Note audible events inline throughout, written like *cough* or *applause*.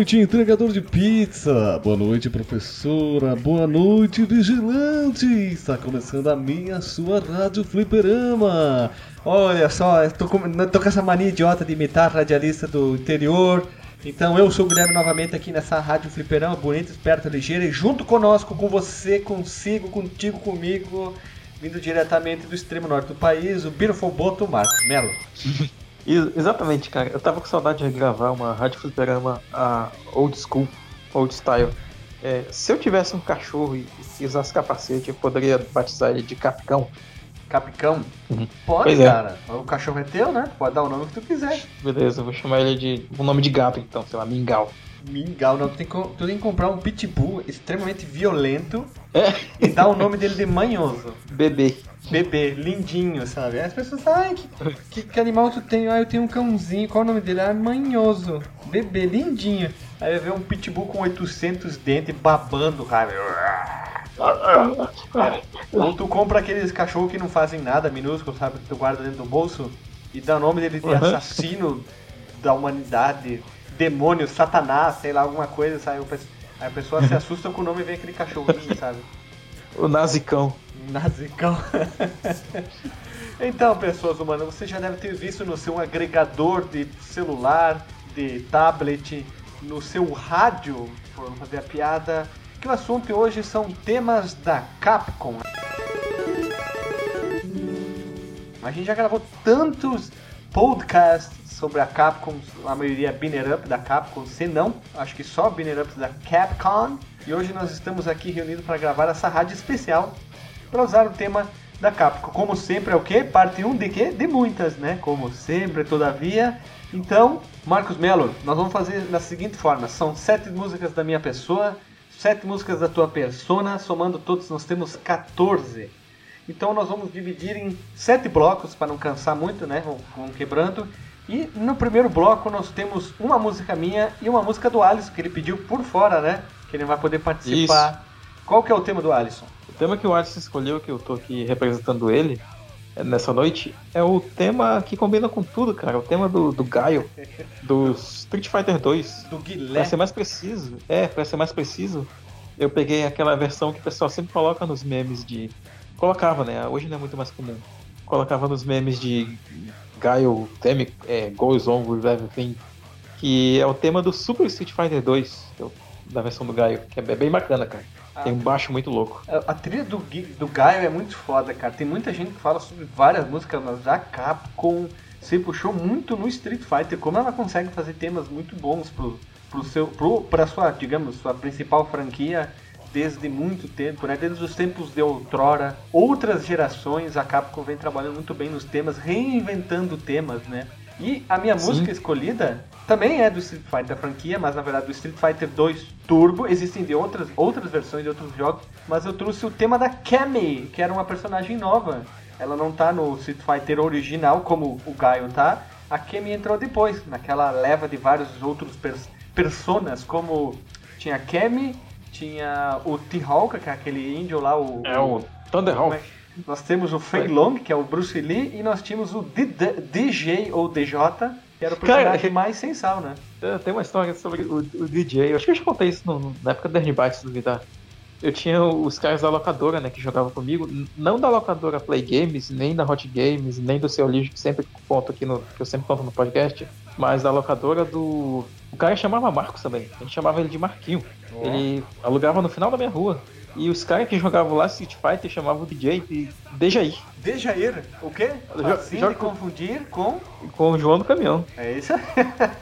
Noite, entregador de pizza. Boa noite, professora. Boa noite, vigilante. Está começando a minha, sua Rádio Fliperama. Olha só, tô com, com essa mania idiota de imitar radialista do interior. Então eu sou o Guilherme novamente aqui nessa Rádio Fliperama, bonita, esperta, ligeira, e junto conosco, com você, consigo, contigo, comigo, vindo diretamente do extremo norte do país, o Beautiful Boto Marcos Melo. *laughs* Exatamente, cara. Eu tava com saudade de gravar uma rádio fliperama a old school, old style. É, se eu tivesse um cachorro e, e usasse capacete, eu poderia batizar ele de Capicão. Capicão? Uhum. Pode, pois é. cara. É. O cachorro é teu, né? Pode dar o nome que tu quiser. Beleza, eu vou chamar ele de. um nome de gato então, sei lá, Mingau. Mingau, não, tu tem, que, tu tem que comprar um pitbull extremamente violento é. e dar o nome dele de manhoso. Bebê bebê, lindinho, sabe? As pessoas falam, ai, que, que, que, animal tu tem? Ah, eu tenho um cãozinho, qual o nome dele? Ah, manhoso, bebê, lindinho. Aí vê um pitbull com 800 dentes babando, cara. Ou tu compra aqueles cachorros que não fazem nada, minúsculos, sabe? Que tu guarda dentro do bolso e dá o nome dele de assassino da humanidade, demônio, satanás, sei lá, alguma coisa, sabe? Aí a pessoa se *laughs* assusta com o nome e vem aquele cachorrinho, sabe? O nazicão. Nazicão. *laughs* então, pessoas humanas, você já deve ter visto no seu agregador de celular, de tablet, no seu rádio, por fazer a piada, que o assunto hoje são temas da Capcom. A gente já gravou tantos podcasts sobre a Capcom, a maioria Binner Up da Capcom, se não, acho que só Binner Ups da Capcom. E hoje nós estamos aqui reunidos para gravar essa rádio especial para usar o tema da Capcom. Como sempre é o que? Parte 1 de quê? De muitas, né? Como sempre, todavia. Então, Marcos Melo, nós vamos fazer da seguinte forma: são sete músicas da minha pessoa, sete músicas da tua persona, somando todos nós temos 14. Então nós vamos dividir em sete blocos para não cansar muito, né? Vamos quebrando. E no primeiro bloco nós temos uma música minha e uma música do Alisson, que ele pediu por fora, né? Que ele vai poder participar. Isso. Qual que é o tema do Alisson? tema que o Alisson escolheu, que eu tô aqui representando ele é, nessa noite, é o tema que combina com tudo, cara. O tema do, do Gaio, do Street Fighter 2. Do Guilherme. Pra ser mais preciso, é, pra ser mais preciso, eu peguei aquela versão que o pessoal sempre coloca nos memes de. Colocava, né? Hoje não é muito mais comum. Colocava nos memes de Gaio Theme é, Goes On with Everything, que é o tema do Super Street Fighter 2, é da versão do Gaio, que é bem bacana, cara. Tem um baixo muito louco. A, a trilha do, do Gaio é muito foda, cara. Tem muita gente que fala sobre várias músicas, mas a Capcom se puxou muito no Street Fighter. Como ela consegue fazer temas muito bons pro, pro seu, pro, pra sua, digamos, sua principal franquia desde muito tempo, né? Desde os tempos de outrora. Outras gerações, a Capcom vem trabalhando muito bem nos temas, reinventando temas, né? E a minha Sim. música escolhida também é do Street Fighter franquia, mas na verdade do Street Fighter 2 Turbo. Existem de outras, outras versões de outros jogos, mas eu trouxe o tema da Cammy, que era uma personagem nova. Ela não tá no Street Fighter original como o Gaio tá. A Cammy entrou depois, naquela leva de vários outros pers personas, como tinha a Cammy, tinha o T-Hawk, que é aquele índio lá, o. É o Thunderhawk. É? Nós temos o Fei Long, que é o Bruce Lee, e nós tínhamos o DJ ou DJ, que era o personagem Cara, mais sensal, né? Tem uma história sobre o, o DJ, eu acho que eu já contei isso no, na época da Ernie se duvidar. Eu tinha os caras da locadora, né, que jogavam comigo, não da locadora Play Games, nem da Hot Games, nem do seu lixo, que sempre conto aqui no, que eu sempre conto no podcast, mas da locadora do. O cara chamava Marcos também, a gente chamava ele de Marquinho. Ele alugava no final da minha rua. E os caras que jogavam lá Street Fighter chamavam o DJ de Dejair. Dejair? O quê? Assim de confundir com... Com o João do Caminhão. É isso?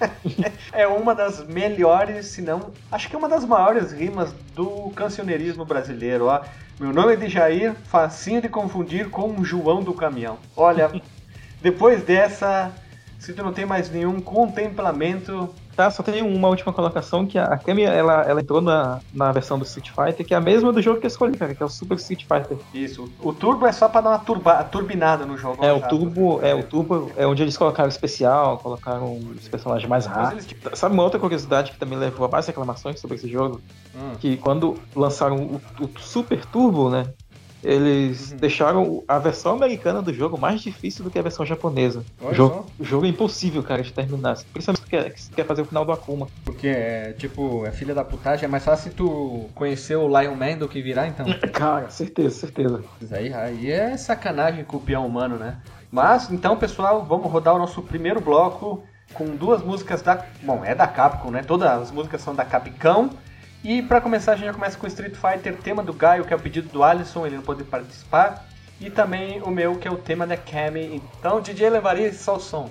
*laughs* é uma das melhores, se não... Acho que é uma das maiores rimas do cancioneirismo brasileiro, ó. Meu nome é Dejair, facinho de confundir com o João do Caminhão. Olha, *laughs* depois dessa, se tu não tem mais nenhum contemplamento Tá, só tem uma última colocação que a Kami ela, ela entrou na, na versão do Street Fighter, que é a mesma do jogo que eu escolhi, cara, que é o Super Street Fighter. Isso. O turbo é só pra dar uma turba, turbinada no jogo. É, o turbo, é, o turbo é onde eles colocaram especial, colocaram os personagens mais raros. Eles... Sabe uma outra curiosidade que também levou a várias reclamações sobre esse jogo? Hum. Que quando lançaram o, o Super Turbo, né? Eles uhum. deixaram a versão americana do jogo mais difícil do que a versão japonesa. O jogo, o jogo, é impossível, cara, de terminar. Principalmente se quer, se quer fazer o final do Akuma. Porque, é, tipo, é filha da putagem, é mais fácil tu conhecer o Lion Man do que virar, então. *laughs* Cara, certeza, certeza. Aí, aí é sacanagem com o peão humano, né? Mas, então, pessoal, vamos rodar o nosso primeiro bloco com duas músicas da. Bom, é da Capcom, né? Todas as músicas são da Capcom. E para começar, a gente já começa com Street Fighter, tema do Gaio, que é o pedido do Alisson, ele não pode participar. E também o meu, que é o tema da Cami. Então, DJ levaria só o som.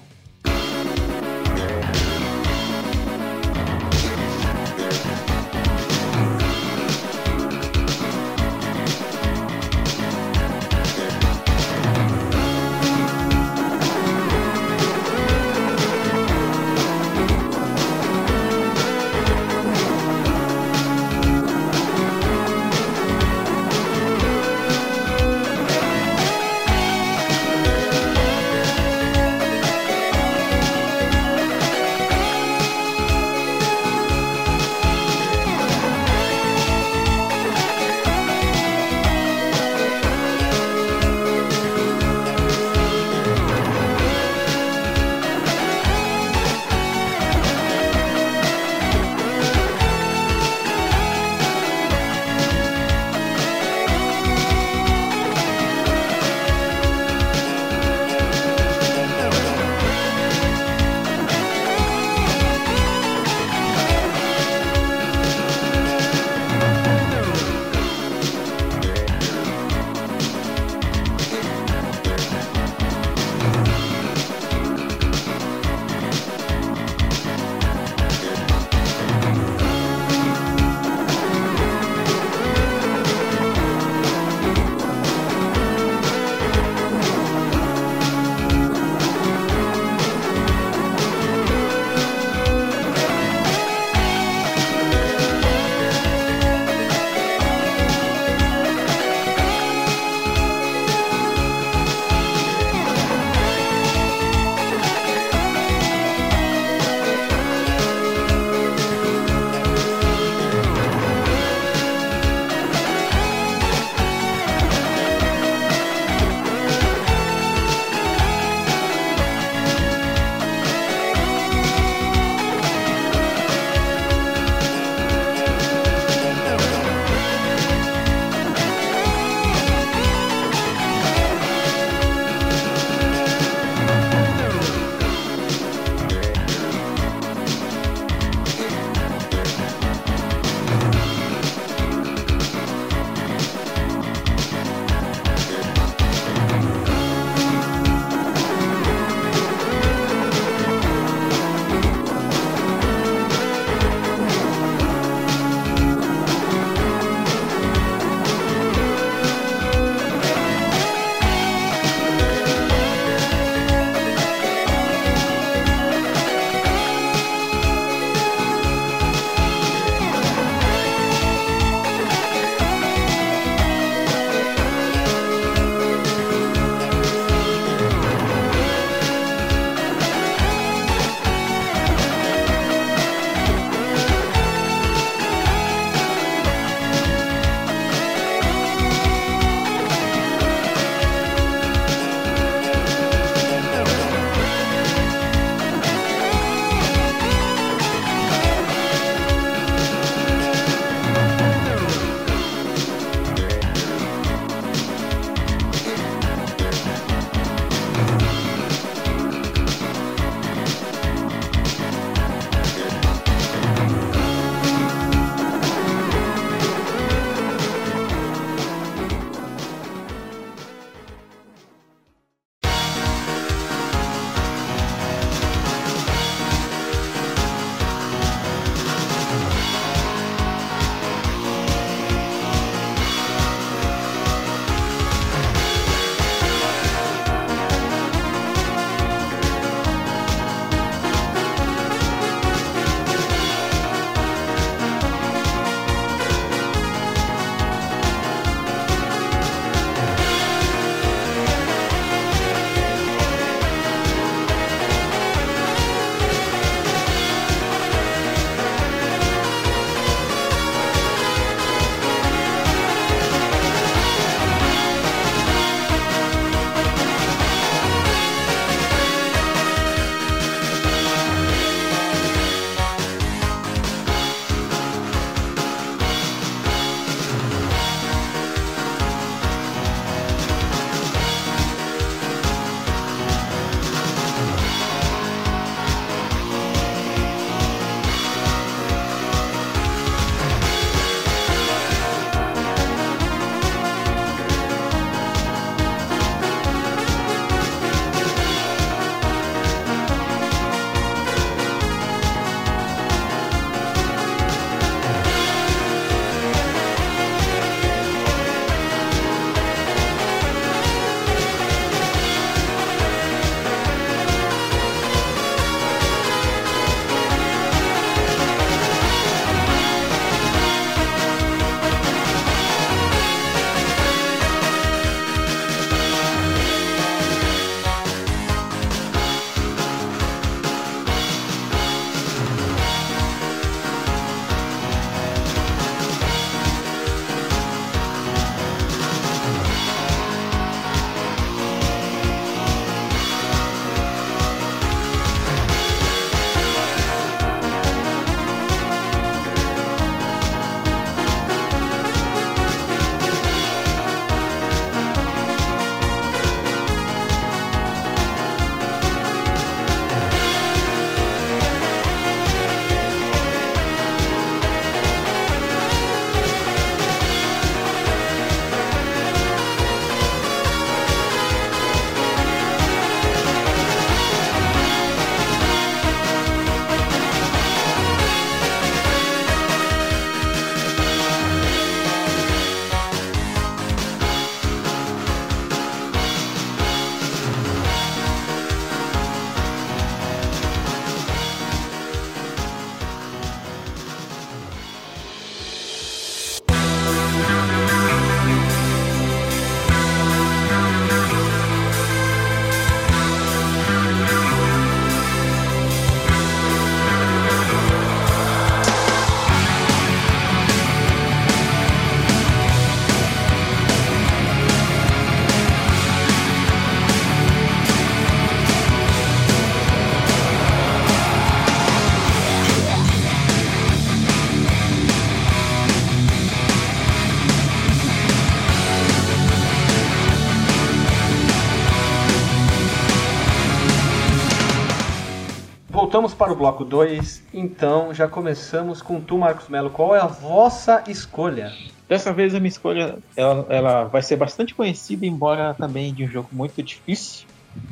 Voltamos para o bloco 2. Então, já começamos com tu, Marcos Melo. Qual é a vossa escolha? Dessa vez a minha escolha ela, ela vai ser bastante conhecida, embora também de um jogo muito difícil.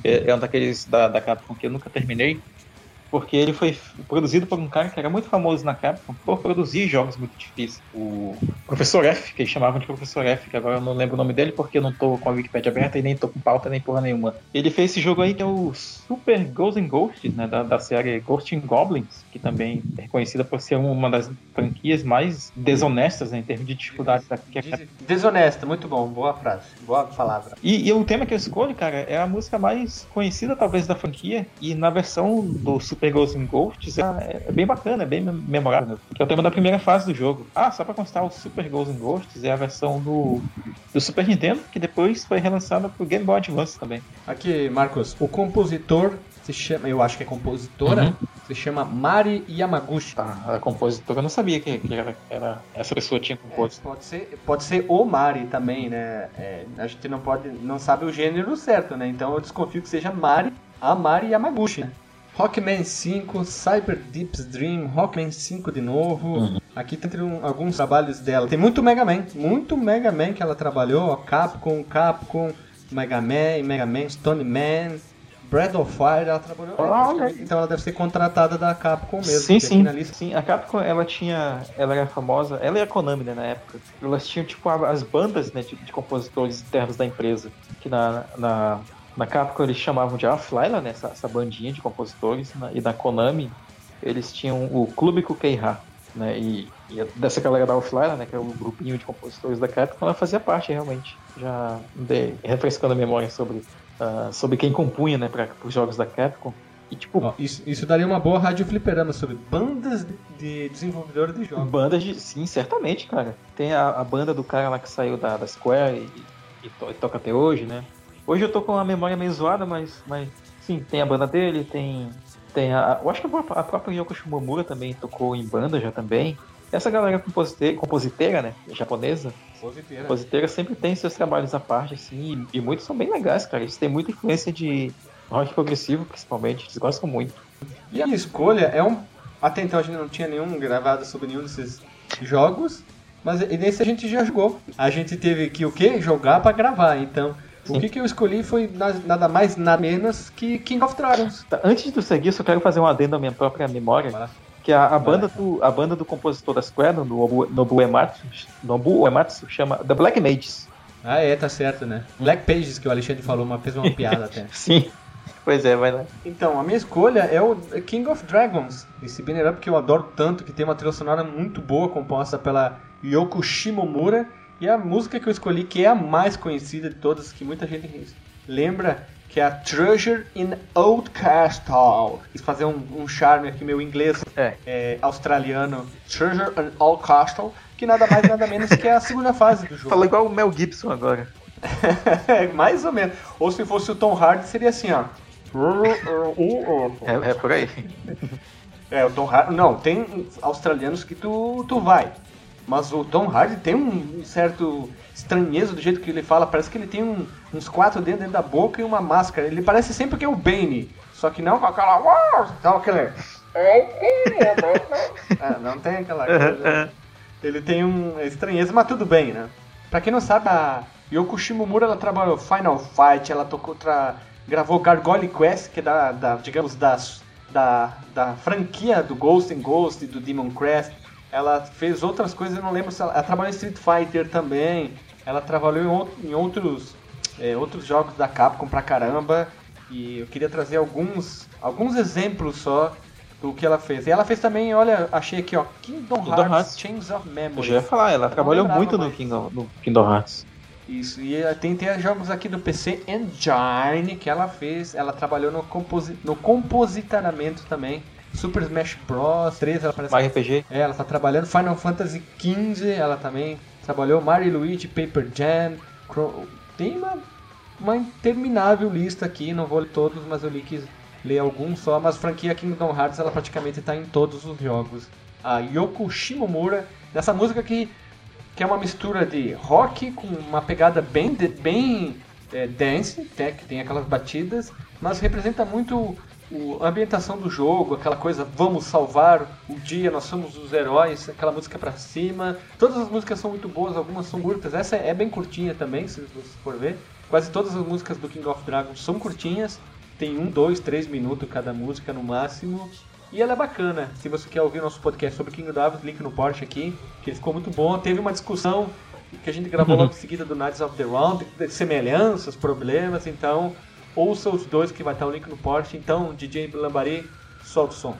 É, é um daqueles da, da Capcom que eu nunca terminei, porque ele foi produzido por um cara que era muito famoso na Capcom por produzir jogos muito difíceis. O Professor F, que eles chamavam de Professor F, que agora eu não lembro o nome dele porque eu não tô com a Wikipedia aberta e nem tô com pauta nem porra nenhuma. Ele fez esse jogo aí que é o Super Ghosts and Ghosts, né, da, da série Ghost and Goblins, que também é reconhecida por ser uma das franquias mais desonestas né, em termos de dificuldade da Desonesta, muito bom, boa frase, boa palavra. E, e, o tema que eu escolho, cara, é a música mais conhecida talvez da franquia e na versão do Super Ghosts and Ghosts é, é bem bacana, é bem memorável, que é o tema da primeira fase do jogo. Ah, só pra constar, o Super Ghosts é a versão do, do Super Nintendo, que depois foi relançada pro Game Boy Advance também. Aqui, Marcos, o compositor se chama, eu acho que é compositora, uhum. se chama Mari Yamaguchi. Ah, a compositora eu não sabia que, que era, era, essa pessoa tinha composto. É, pode, ser, pode ser o Mari também, né? É, a gente não pode, não sabe o gênero certo, né? Então eu desconfio que seja Mari, a Mari Yamaguchi, né? Rockman 5, Cyber Deep's Dream, Rockman 5 de novo. Uhum. Aqui tem um, alguns trabalhos dela. Tem muito Mega Man, muito Mega Man que ela trabalhou, ó, Capcom, Capcom, Mega Man, Mega Man, Stone Man, Breath of Fire, ela trabalhou. Ah, então ela deve ser contratada da Capcom mesmo. Sim, sim. Sim, a Capcom ela tinha. Ela era famosa, ela e a Konami, né, na época. Elas tinham, tipo, as bandas né, de, de compositores internos da empresa. Que na, na, na Capcom eles chamavam de Aflyla, né? Essa, essa bandinha de compositores. Na, e na Konami eles tinham o Clube Kukeiha. Né, e, e dessa galera da Offline, né, que é o grupinho de compositores da Capcom, ela fazia parte realmente. Já andei refrescando a memória sobre uh, sobre quem compunha, né, para os jogos da Capcom. E, tipo, Ó, isso, isso daria uma boa rádio fliperama sobre bandas de, desenvolvedores de jogos. Bandas de. Sim, certamente, cara. Tem a, a banda do cara lá que saiu da, da Square e, e, to, e, toca até hoje, né? Hoje eu tô com a memória meio zoada, mas, mas sim, tem a banda dele, tem. Tem a. Eu acho que a própria Yoko Shimomura também tocou em banda já também. Essa galera compositeira, compositeira né? Japonesa. Compositeira. Compositeira sempre tem seus trabalhos à parte, assim, e, e muitos são bem legais, cara. Eles têm muita influência de rock progressivo, principalmente. Eles gostam muito. E a minha escolha é um. Até então a gente não tinha nenhum gravado sobre nenhum desses jogos, mas nesse a gente já jogou. A gente teve que o quê? Jogar para gravar, então. O que, que eu escolhi foi nada mais, nada menos que King of Dragons. Tá, antes de seguir, só quero fazer um adendo à minha própria memória que a, a, banda do, a banda do compositor da Square, do Nobu Uematsu, Nobu Uematsu, chama The Black Mages. Ah, é, tá certo, né? Black Pages, que o Alexandre falou, uma, fez uma *laughs* piada até. Sim. Pois é, vai lá. Então, a minha escolha é o King of Dragons, esse banner up que eu adoro tanto, que tem uma trilha sonora muito boa, composta pela Yoko Shimomura, e a música que eu escolhi, que é a mais conhecida de todas, que muita gente lembra, que é a Treasure in Old Castle. Quis fazer um, um charme aqui, meu inglês é. É, australiano. Treasure in Old Castle, que nada mais nada menos que é a segunda fase do jogo. Fala igual o Mel Gibson agora. *laughs* mais ou menos. Ou se fosse o Tom Hardy, seria assim, ó. é, é por aí. É, o Tom Hardy. Não, tem australianos que tu, tu vai. Mas o Tom Hardy tem um certo estranheza do jeito que ele fala. Parece que ele tem um, uns quatro dedos dentro da boca e uma máscara. Ele parece sempre que é o Bane. Só que não com aquela. Não, aquele. é, não tem aquela coisa. Ele tem um estranheza, mas tudo bem, né? Pra quem não sabe, a Yoko Shimomura ela trabalhou Final Fight, ela tocou, tra... gravou Gargoyle Quest, que é da, da digamos, da, da, da franquia do Ghost and Ghost e do Demon Crest. Ela fez outras coisas, eu não lembro se ela, ela trabalhou em Street Fighter também. Ela trabalhou em, outro, em outros, é, outros jogos da Capcom pra caramba. E eu queria trazer alguns, alguns exemplos só do que ela fez. E ela fez também, olha, achei aqui, ó, Kingdom Hearts, Hearts. Chains of Memory. Eu já ia falar, ela eu trabalhou muito no Kingdom, no Kingdom Hearts. Isso, e eh, tem, tem jogos aqui do PC Engine que ela fez, ela trabalhou no, composi no compositaramento também. Super Smash Bros 3, ela parece. Mario RPG? É, ela tá trabalhando. Final Fantasy XV, ela também trabalhou. Mario Luigi, Paper Jam. Tem uma, uma interminável lista aqui, não vou ler todos, mas eu li que ler alguns só. Mas a franquia Kingdom Hearts, ela praticamente tá em todos os jogos. A Yoko Shimomura, nessa música que, que é uma mistura de rock com uma pegada bem, bem é, dance, né, que tem aquelas batidas, mas representa muito o, a ambientação do jogo, aquela coisa, vamos salvar o dia, nós somos os heróis, aquela música pra cima. Todas as músicas são muito boas, algumas são curtas. Essa é bem curtinha também, se você for ver. Quase todas as músicas do King of Dragons são curtinhas, tem um, dois, três minutos cada música no máximo. E ela é bacana. Se você quer ouvir nosso podcast sobre King of Dragons, link no Porsche aqui, que ele ficou muito bom. Teve uma discussão que a gente gravou logo em seguida do Knights of the Round, semelhanças, problemas, então ouça os dois que vai estar o link no Porsche. Então, DJ Lambari, solta o som.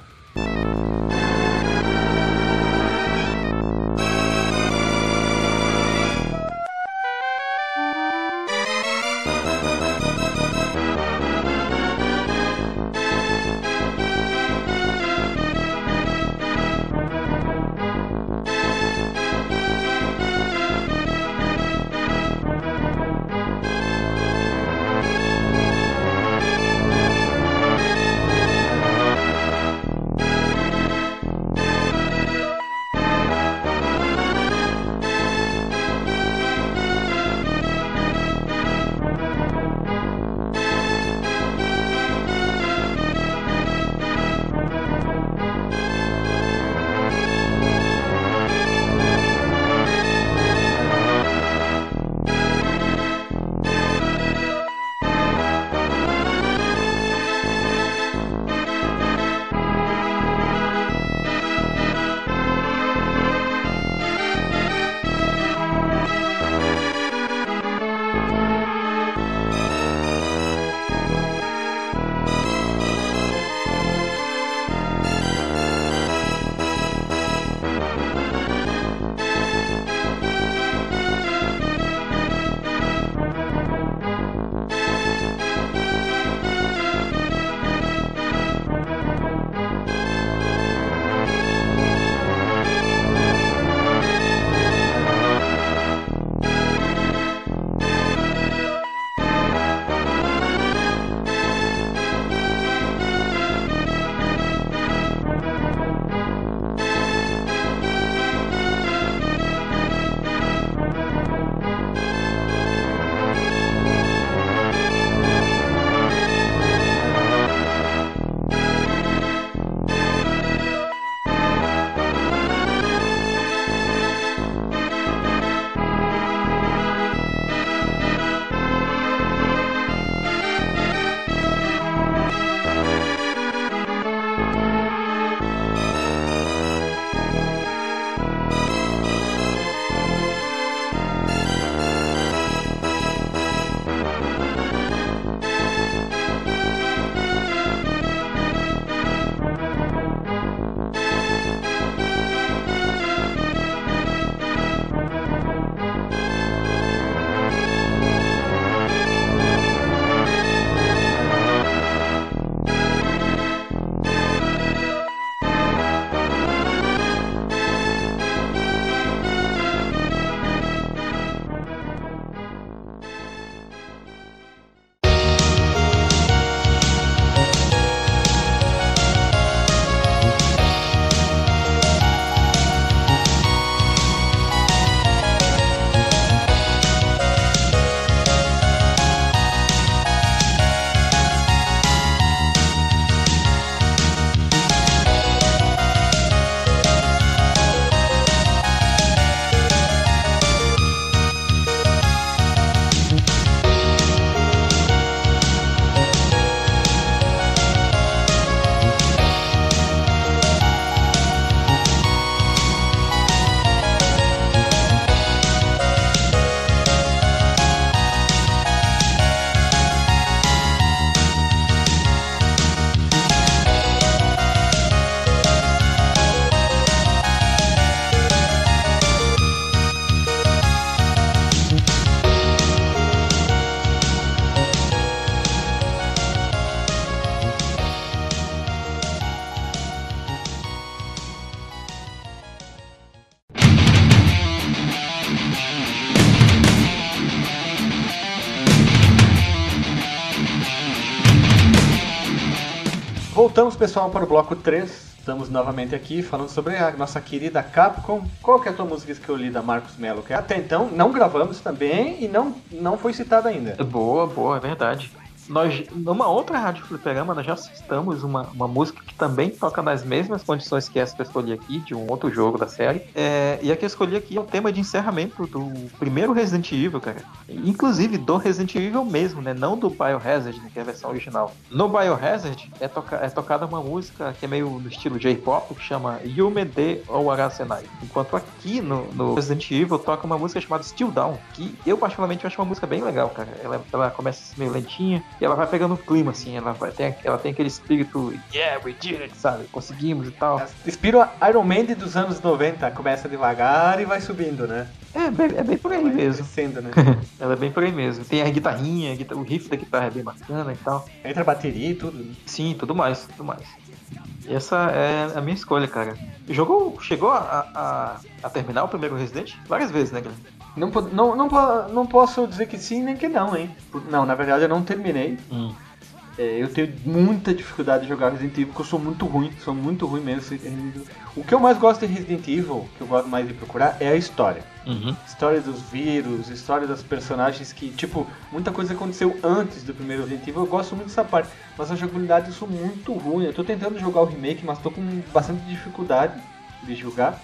Voltamos, pessoal, para o bloco 3. Estamos novamente aqui falando sobre a nossa querida Capcom. Qual que é a tua música escolhida, Marcos Melo? Que até então não gravamos também e não, não foi citada ainda. Boa, boa, é verdade. Nós, numa outra rádio fliperama, nós já citamos uma, uma música que também toca nas mesmas condições que essa que eu escolhi aqui, de um outro jogo da série. É, e a que eu escolhi aqui é o tema de encerramento do primeiro Resident Evil, cara. Inclusive do Resident Evil mesmo, né? Não do Biohazard, né, que é a versão original. No Biohazard é, toca, é tocada uma música que é meio no estilo J-pop, que chama Yume de Owarasenai. Enquanto aqui no, no, Resident Evil toca uma música chamada Still Down, que eu particularmente acho uma música bem legal, cara. Ela, ela começa meio lentinha e ela vai pegando o clima, assim. Ela, vai, tem, ela tem aquele espírito, yeah, we did it, sabe? Conseguimos e tal. Espírito Iron Man dos anos 90, começa devagar e vai subindo, né? É, bem, é bem por aí mesmo. Crescendo, né? *laughs* ela é bem por aí mesmo. Tem a guitarrinha, o riff da guitarra é bem bacana e tal. Entra a bateria e tudo. Né? Sim, tudo mais, tudo mais. Essa é a minha escolha, cara. Jogou, chegou a, a, a terminar o primeiro Resident várias vezes, né, Guilherme? Não, não, não, não posso dizer que sim nem que não, hein? Não, na verdade eu não terminei. Hum. É, eu tenho muita dificuldade de jogar Resident Evil, porque eu sou muito ruim, sou muito ruim mesmo. O que eu mais gosto de Resident Evil, que eu gosto mais de procurar, é a história. Uhum. História dos vírus, história das personagens que, tipo, muita coisa aconteceu antes do primeiro Resident Evil. Eu gosto muito dessa parte, mas a jogabilidade eu sou muito ruim. Eu tô tentando jogar o remake, mas tô com bastante dificuldade de jogar.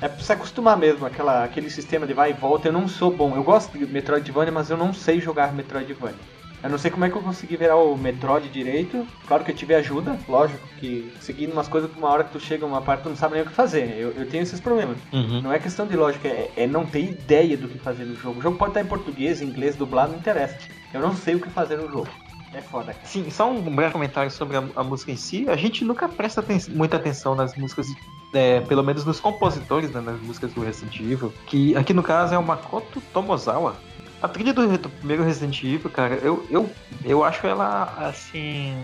É pra se acostumar mesmo, aquela, aquele sistema de vai e volta. Eu não sou bom. Eu gosto de Metroidvania, mas eu não sei jogar Metroidvania. Eu não sei como é que eu consegui virar o Metroid direito. Claro que eu tive ajuda, lógico, que seguindo umas coisas, uma hora que tu chega uma parte tu não sabe nem o que fazer. Eu, eu tenho esses problemas. Uhum. Não é questão de lógica, é, é, não ter ideia do que fazer no jogo. O jogo pode estar em português, inglês, dublado, não interessa. Eu não sei o que fazer no jogo. É foda. Sim, só um breve comentário sobre a, a música em si. A gente nunca presta muita atenção nas músicas, é, pelo menos nos compositores né, nas músicas do Resident Evil, que aqui no caso é o Makoto Tomozawa, a trilha do, do, primeiro Resident Evil, cara, eu, eu, eu acho ela, assim.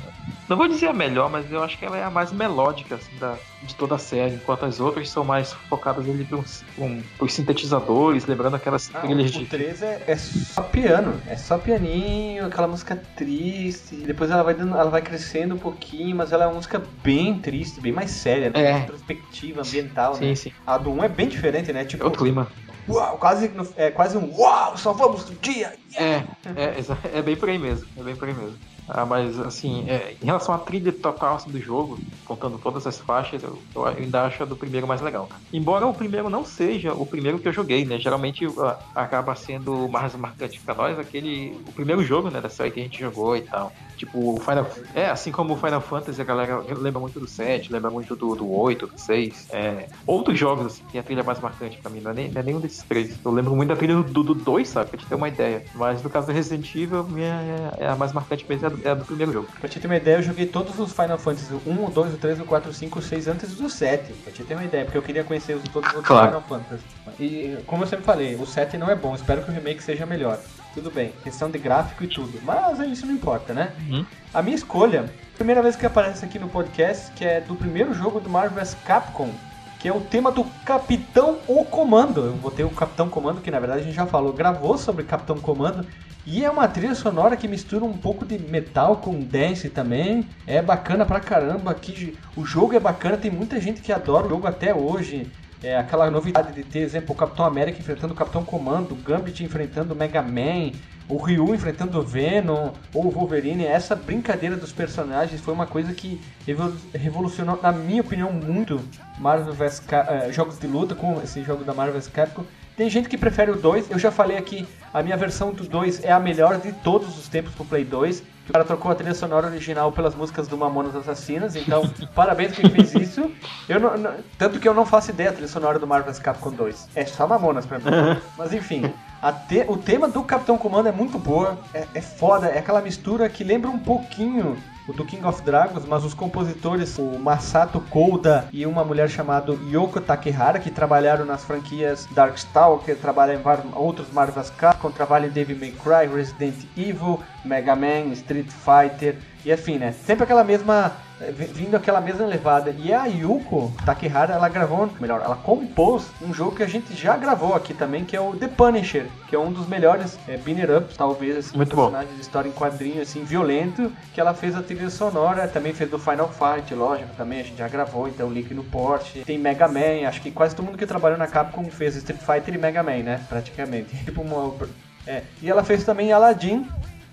Não vou dizer a melhor, mas eu acho que ela é a mais melódica, assim, da, de toda a série, enquanto as outras são mais focadas ali um, por sintetizadores, lembrando aquelas ah, trilhas de. O 3 é, é, só piano, é só pianinho, aquela música triste. Depois ela vai, dando, ela vai crescendo um pouquinho, mas ela é uma música bem triste, bem mais séria, né? É. Perspectiva ambiental, sim, né? Sim. A do 1 é bem diferente, né? Tipo, é o clima uau, quase, é quase um uau, salvamos o dia! Yeah. É, é, é bem por aí mesmo, é bem por aí mesmo. Ah, mas assim, é, em relação à trilha total assim, do jogo, contando todas as faixas, eu, eu, ainda acho a do primeiro mais legal. Embora o primeiro não seja o primeiro que eu joguei, né? Geralmente acaba sendo mais marcante para nós aquele o primeiro jogo, né, da série que a gente jogou e tal. Tipo, o Final É, assim como o Final Fantasy, a galera lembra muito do 7, lembra muito do, do 8, do 6. É, outros jogos, assim, tem a trilha mais marcante pra mim, não é, nem, não é nenhum desses três. Eu lembro muito da trilha do, do 2, sabe? Pra te ter uma ideia. Mas no caso do Resident Evil, minha, é, é a mais marcante mesmo, é a é a do primeiro jogo. Pra te ter uma ideia, eu joguei todos os Final Fantasy 1, o 2, o 3, o 4, o 5, o 6 antes do 7. Pra te ter uma ideia, porque eu queria conhecer os, todos os claro. Final Fantasy. E como eu sempre falei, o 7 não é bom, espero que o remake seja melhor. Tudo bem, questão de gráfico e tudo, mas isso não importa, né? Uhum. A minha escolha, primeira vez que aparece aqui no podcast, que é do primeiro jogo do Marvel vs Capcom, que é o tema do Capitão O Comando. Eu botei o Capitão Comando, que na verdade a gente já falou, gravou sobre Capitão Comando. E é uma trilha sonora que mistura um pouco de metal com dance também. É bacana pra caramba. Aqui, o jogo é bacana, tem muita gente que adora o jogo até hoje. É aquela novidade de ter, exemplo, o Capitão América enfrentando o Capitão Comando, o Gambit enfrentando o Mega Man, o Ryu enfrentando o Venom ou o Wolverine, essa brincadeira dos personagens foi uma coisa que revolucionou, na minha opinião, muito Marvel vs. Uh, jogos de luta com esse jogo da Marvel vs. Capcom. Tem gente que prefere o 2, eu já falei aqui, a minha versão do 2 é a melhor de todos os tempos pro Play 2. O cara trocou a trilha sonora original pelas músicas do Mamonas Assassinas, então *laughs* parabéns quem fez isso. Eu não, não, tanto que eu não faço ideia da trilha sonora do Marvel vs. Capcom 2. É só Mamonas pra mim. *laughs* Mas enfim, te, o tema do Capitão Comando é muito boa, é, é foda, é aquela mistura que lembra um pouquinho o do King of Dragons, mas os compositores, o Masato Kouda e uma mulher chamada Yoko Takehara, que trabalharam nas franquias Darkstalker, trabalham em outros Marvel's Capcom, trabalham em Devil May Cry, Resident Evil, Mega Man, Street Fighter e afim, né? Sempre aquela mesma vindo aquela mesma levada. E a Yuko Takehara, ela gravou, melhor, ela compôs um jogo que a gente já gravou aqui também, que é o The Punisher, que é um dos melhores é, binner ups, talvez, assim, Muito personagens bom. de história em quadrinho, assim, violento, que ela fez a trilha sonora, também fez do Final Fight, lógico, também a gente já gravou, então Link no Porsche. Tem Mega Man, acho que quase todo mundo que trabalhou na Capcom fez Street Fighter e Mega Man, né, praticamente. *laughs* tipo uma... É. E ela fez também Aladdin,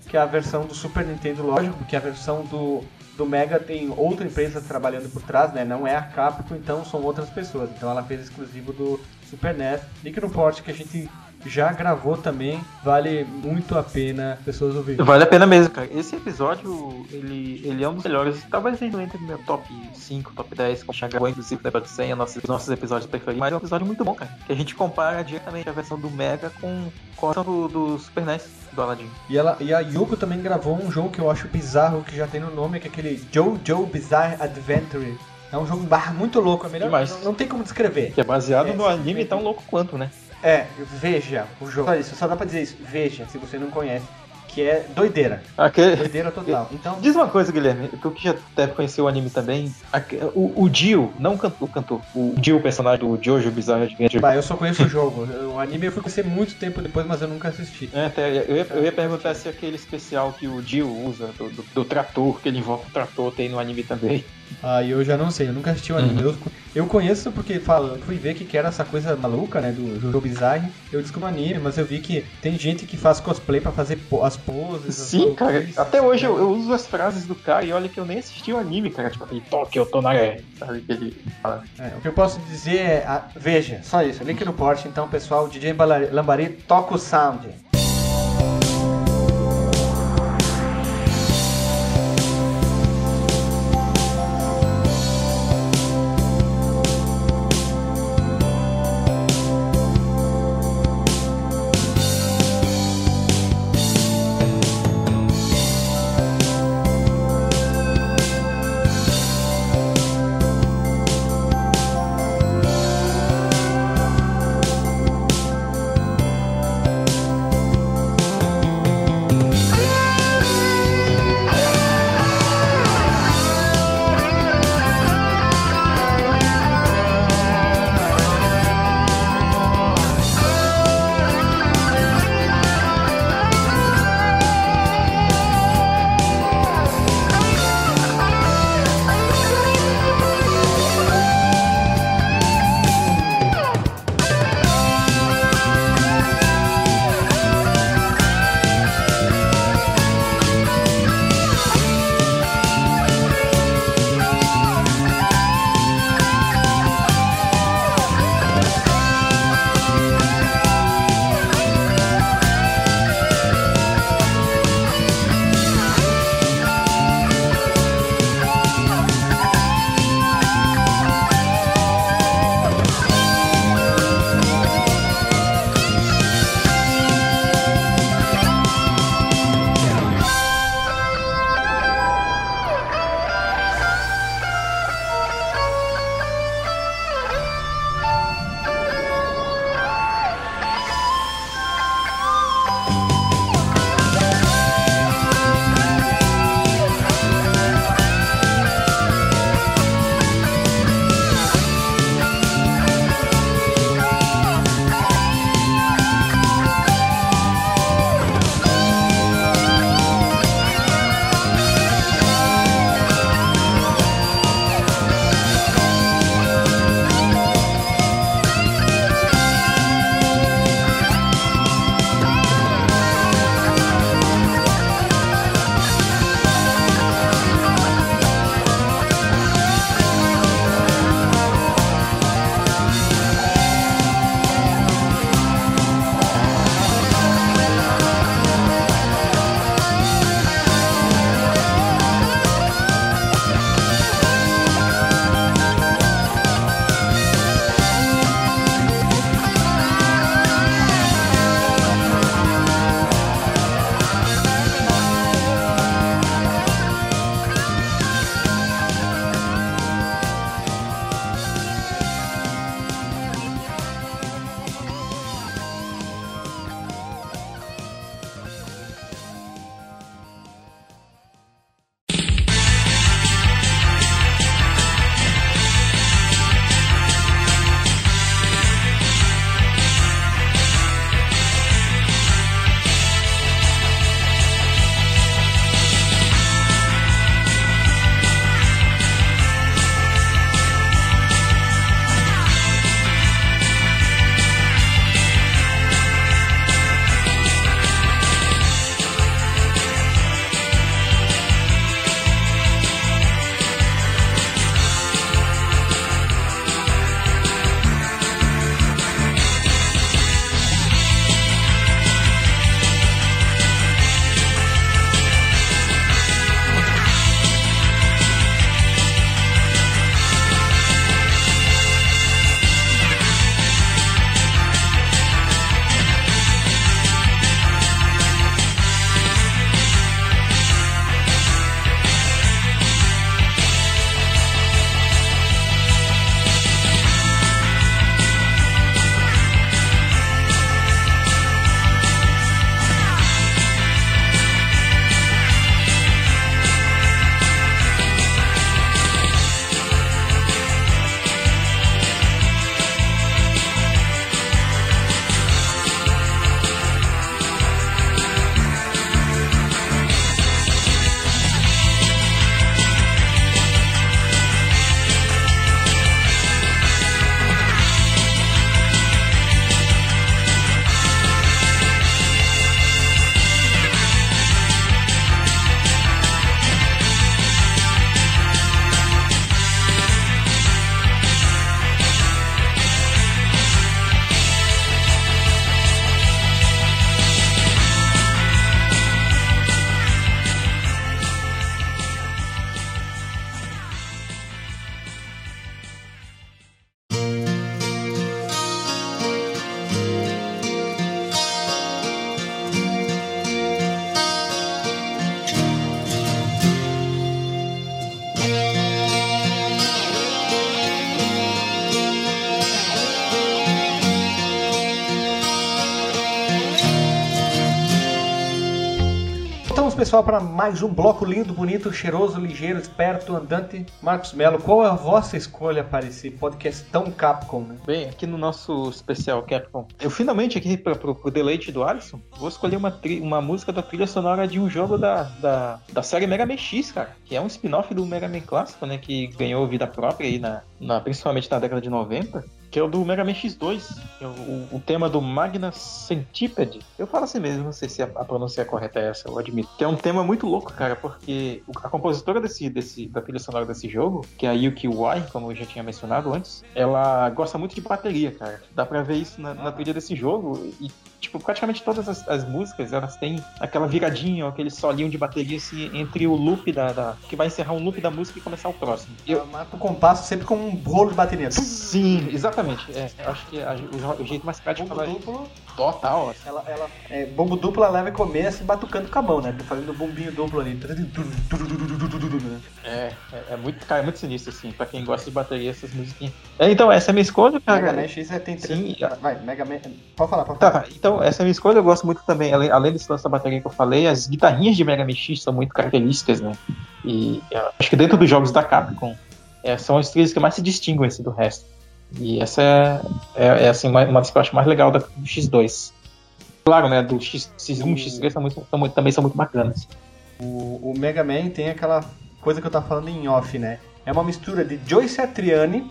que é a versão do Super Nintendo, lógico, porque a versão do, do Mega tem outra empresa trabalhando por trás, né? Não é a Capcom, então são outras pessoas. Então ela fez exclusivo do Super NES. Link no Port que a gente já gravou também, vale muito a pena pessoas ouvirem. Vale a pena mesmo, cara. Esse episódio, ele, ele é um dos melhores. Talvez ele entre no meu top 5, top 10, como já gravou, inclusive, no episódio 100, nossos, nossos episódios preferidos. Mas é um episódio muito bom, cara. Que a gente compara diretamente a versão do Mega com, com a versão do, do Super NES do Aladdin. E, ela, e a Yuko também gravou um jogo que eu acho bizarro, que já tem no nome, que é aquele Jojo Bizarre Adventure. É um jogo barra muito louco, é melhor. Não, não, tem como descrever. Que é baseado é, no anime tão louco quanto, né? É, veja o jogo. Só isso, só dá pra dizer isso. Veja, se você não conhece. Que é doideira. Aquele... Doideira total. Então... Diz uma coisa, Guilherme. Tu que já deve conhecer o anime também. O, o Dio, não o cantor. O Dio, o personagem do Jojo Bizarre Adventure. Bah, eu só conheço o jogo. O anime eu fui conhecer muito tempo depois, mas eu nunca assisti. É, até, eu, ia, eu ia perguntar se aquele especial que o Dio usa, do, do, do trator, que ele invoca o trator, tem no anime também. Ah, eu já não sei, eu nunca assisti o anime. Uhum. Eu, eu conheço porque falo, fui ver que, era essa coisa maluca, né, do Jojo Bizarre. Eu descobri o anime, mas eu vi que tem gente que faz cosplay para fazer po as poses. Sim, as cara. Até hoje eu, eu, uso as frases do cara e olha que eu nem assisti o anime, cara. Tipo, aquele toque, eu tô na é, sabe que ele fala. É, o que eu posso dizer é, a, veja, só isso, link no porte, então, pessoal, DJ Lambari toca o sound. Pessoal, para mais um bloco lindo, bonito, cheiroso, ligeiro, esperto, andante. Marcos Melo, qual é a vossa escolha para esse podcast tão Capcom, né? Bem, aqui no nosso especial Capcom, eu finalmente aqui para o deleite do Alisson, vou escolher uma, uma música da trilha sonora de um jogo da, da, da série Mega Man X, cara, que é um spin-off do Mega Man clássico, né, que ganhou vida própria aí na, na principalmente na década de 90 que é o do Mega Man X2, é o, o, tema do Magna Centipede. Eu falo assim mesmo, não sei se a, a, pronúncia correta é essa, eu admito. Que é um tema muito louco, cara, porque a compositora desse, desse, da trilha sonora desse jogo, que é a Yuki Wai, como eu já tinha mencionado antes, ela gosta muito de bateria, cara. Dá pra ver isso na, na trilha desse jogo e tipo, praticamente todas as, as, músicas, elas têm aquela viradinha, aquele solinho de bateria assim, entre o loop da, da, que vai encerrar um loop da música e começar o próximo. Eu Ela mata o compasso sempre com um rolo de bateria. Sim, exatamente. É, eu acho que a, o, o, jeito mais prático duplo, total. Assim. Ela, ela é, bombo duplo ela leva e começa e batucando com a mão, né? Fazendo bombinho duplo ali. É, é, é, muito, cara, é muito sinistro, assim, pra quem gosta de bateria, essas musiquinhas. É, então, essa é a minha escolha, cara. Mega Man X é, tem três. Sim, vai, Mega Man. Pode falar, pode tá, falar. Tá, então, essa é a minha escolha, eu gosto muito também, além, além desse lance da bateria que eu falei, as guitarrinhas de Mega Man X são muito características, né? E acho que dentro dos jogos da Capcom, é, são as trilhas que mais se distinguem assim, do resto. E essa é, é, é assim, uma, uma das que eu acho mais legal da, do X2. Claro, né? Do X, X1 e X3 são muito, são muito, também são muito bacanas. O, o Mega Man tem aquela coisa que eu tava falando em off, né? É uma mistura de Joe Satriani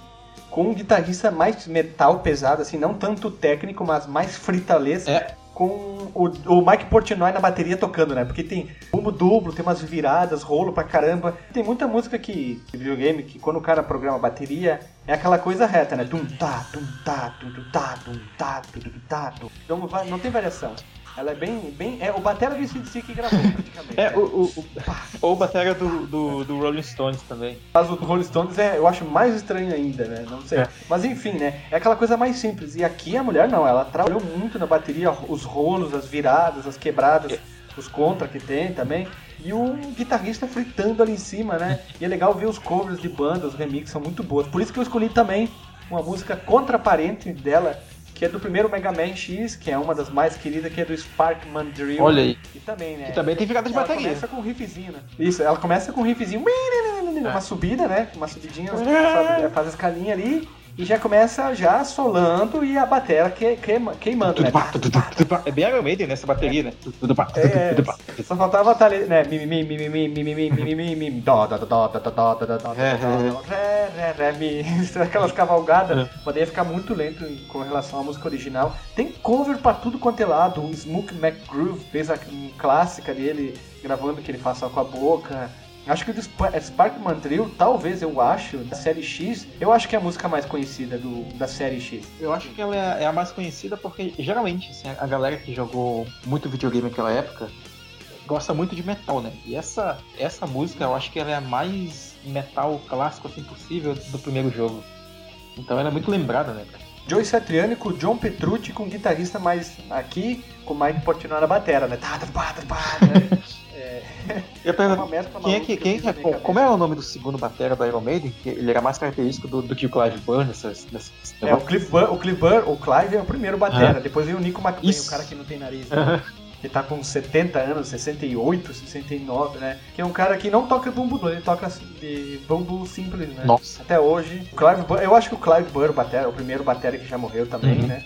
com um guitarrista mais metal pesado, assim, não tanto técnico, mas mais fritalesco. É com o, o Mike Portnoy na bateria tocando, né? Porque tem bumbo duplo, tem umas viradas, rolo pra caramba. Tem muita música que videogame que quando o cara programa bateria é aquela coisa reta, né? Tum tá, tum tá, tum tá, tum tá, tum tá, tum. Então não tem variação. Ela é bem. bem é o batera do CDC que gravou, praticamente. É, o, o, o, ou o batera do, do, do, Rolling Stones também. Mas o do Rolling Stones é, eu acho mais estranho ainda, né? Não sei. É. Mas enfim, né? É aquela coisa mais simples. E aqui a mulher não, ela trabalhou muito na bateria, os rolos, as viradas, as quebradas. É. Os contra que tem também. E o guitarrista fritando ali em cima, né? E é legal ver os covers de banda, os remixes são muito boas. Por isso que eu escolhi também uma música contraparente dela, que é do primeiro Mega Man X, que é uma das mais queridas, que é do Sparkman Drill. Olha aí. E também, né? Que também tem ficado de ela bateria. começa com um riffzinho, né? Isso, ela começa com um riffzinho, uma subida, né? Uma subidinha, *laughs* faz a escalinha ali e já começa já solando e a bateria que, queimando, né? É bem Iron Maiden nessa bateria, né? É, só faltava tá ali, né? Dó, dó, dó, dó, dó, dó, dó, dó, aquelas cavalgadas. Poderia ficar muito lento com relação à música original. Tem cover pra tudo quanto é lado. O Smoke McGroove fez a clássica dele, gravando que ele faça com a boca Acho que o do Sparkman Drill, talvez eu acho, da série X, eu acho que é a música mais conhecida do, da série X. Eu acho que ela é, é a mais conhecida porque, geralmente, assim, a galera que jogou muito videogame naquela época gosta muito de metal, né? E essa, essa música, eu acho que ela é a mais metal clássico assim possível do primeiro jogo. Então ela é muito lembrada, né, Joe Satriani com John Petrucci com guitarrista mais aqui, com Mike Portnoy na batera, né? Tá, tá, tá, tá, né? *laughs* Eu pergunto, quem é que, quem é, como é o nome do segundo batera do Iron Maiden? Que ele era mais característico do, do que o Clive Burr nessas, nessas É, o Clive Burr, o Clive Burr, o Clive é o primeiro batera, depois vem o Nico McBain, o cara que não tem nariz. Né? que tá com 70 anos, 68, 69, né? Que é um cara que não toca bumbo ele toca de bumbo simples, né? Nossa. Até hoje. O Clive Burr, eu acho que o Clive Burr, batera, o primeiro batera que já morreu também, uhum. né?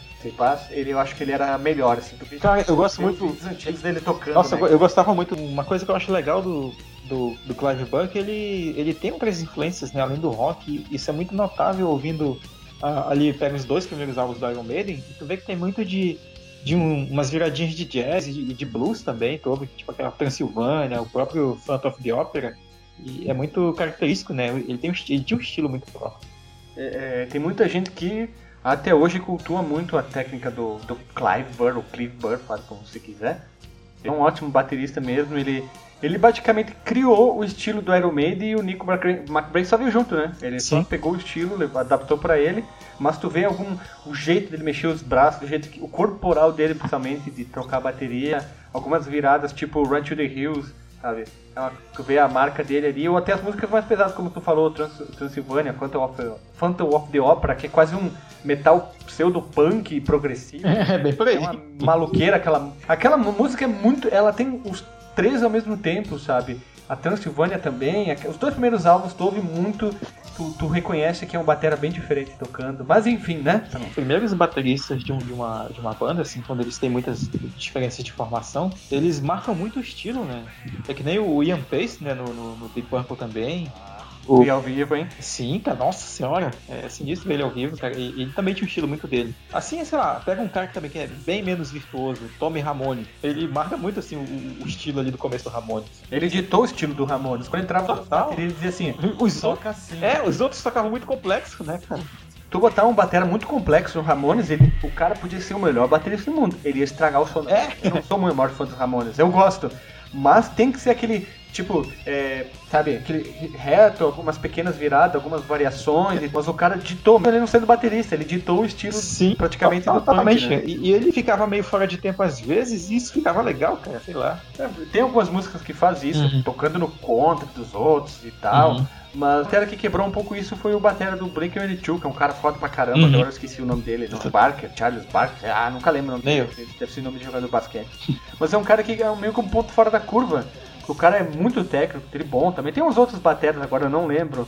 Ele eu acho que ele era melhor, assim, do que Cara, eu gosto muito dos antigos dele tocando. Nossa, né? eu gostava muito. Uma coisa que eu acho legal do, do, do Clive Buck, ele, ele tem outras influências, né? Além do rock, isso é muito notável ouvindo ah, ali, pega os dois primeiros álbuns do Iron Maiden, e tu vê que tem muito de, de um, umas viradinhas de jazz e de, de, blues também, todo, tipo aquela Transilvânia, o próprio Phantom of the Opera. E é muito característico, né? Ele, tem um, ele tinha um estilo muito próprio. É, é, tem muita gente que até hoje cultua muito a técnica do, do Clive Burr, ou Clive Burr, faz como você quiser. É um ótimo baterista mesmo, ele, ele basicamente criou o estilo do Iron Maiden e o Nico McBrain só veio junto, né? Ele Sim. só pegou o estilo, adaptou para ele, mas tu vê algum o jeito dele mexer os braços, o jeito que, o corporal dele principalmente de trocar a bateria, algumas viradas tipo Run to the Hills, sabe? É uma, tu vê a marca dele ali, ou até as músicas mais pesadas, como tu falou, Trans, Transilvânia, Phantom of, Phantom of the Opera, que é quase um metal pseudo-punk progressivo. *laughs* É, bem por aí. É uma maluqueira, aquela, aquela música é muito. Ela tem os três ao mesmo tempo, sabe? A Transilvânia também, os dois primeiros álbuns tu ouve muito, tu, tu reconhece que é um batera bem diferente tocando, mas enfim, né? Os primeiros bateristas de, um, de, uma, de uma banda, assim, quando eles têm muitas diferenças de formação, eles marcam muito o estilo, né? É que nem o Ian Pace, né, no, no, no Big Purple também, o... E ao vivo, hein? Sim, cara, nossa senhora. É sinistro ver ele ao vivo, cara. E ele também tinha um estilo muito dele. Assim, sei lá, pega um cara que também que é bem menos virtuoso, Tommy Ramone. Ele marca muito, assim, o, o estilo ali do começo do Ramones. Ele ditou o estilo do Ramones. Quando entrava Total. ele dizia assim, *laughs* os toca assim. É, os outros tocavam muito complexo, né, cara? tu botar um batera muito complexo no Ramones, ele, o cara podia ser o melhor baterista do mundo. Ele ia estragar o som. É. Eu não sou o maior fã dos Ramones, eu gosto. Mas tem que ser aquele Tipo, é, sabe, aquele reto, algumas pequenas viradas, algumas variações, mas o cara ditou, ele não sendo baterista, ele ditou o estilo Sim, praticamente do totalmente. né? e, e, ele ficava meio fora de tempo às vezes, e isso ficava legal, cara, sei lá. É, tem algumas músicas que faz isso, uhum. tocando no contra dos outros e tal. Uhum. Mas o batera que quebrou um pouco isso foi o batera do Blink-182, que é um cara foda pra caramba, uhum. agora eu esqueci o nome dele, não, Barker, Charles Barker, ah, nunca lembro o nome dele, deve ser o nome de jogador de basquete. *laughs* Mas é um cara que é meio que um ponto fora da curva, o cara é muito técnico, ele é bom também. Tem uns outros bateras, agora eu não lembro.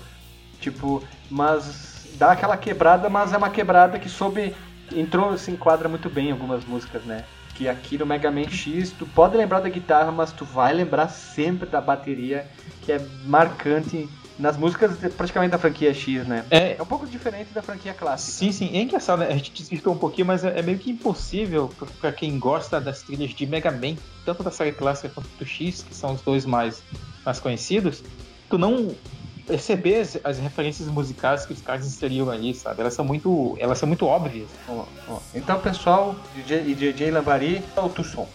Tipo, mas dá aquela quebrada, mas é uma quebrada que soube. Entrou, se enquadra muito bem em algumas músicas, né? Que aqui no Mega Man X, tu pode lembrar da guitarra, mas tu vai lembrar sempre da bateria, que é marcante nas músicas praticamente da franquia X, né? É, é um pouco diferente da franquia clássica. Sim, sim. É engraçado, né? A gente desvirtou um pouquinho, mas é, é meio que impossível para quem gosta das trilhas de Mega Man, tanto da série clássica quanto do X, que são os dois mais, mais conhecidos, tu não perceber as, as, referências musicais que os caras inseriram ali, sabe? Elas são muito, elas são muito óbvias. Então, pessoal, DJ, DJ Lambari, o Tusson.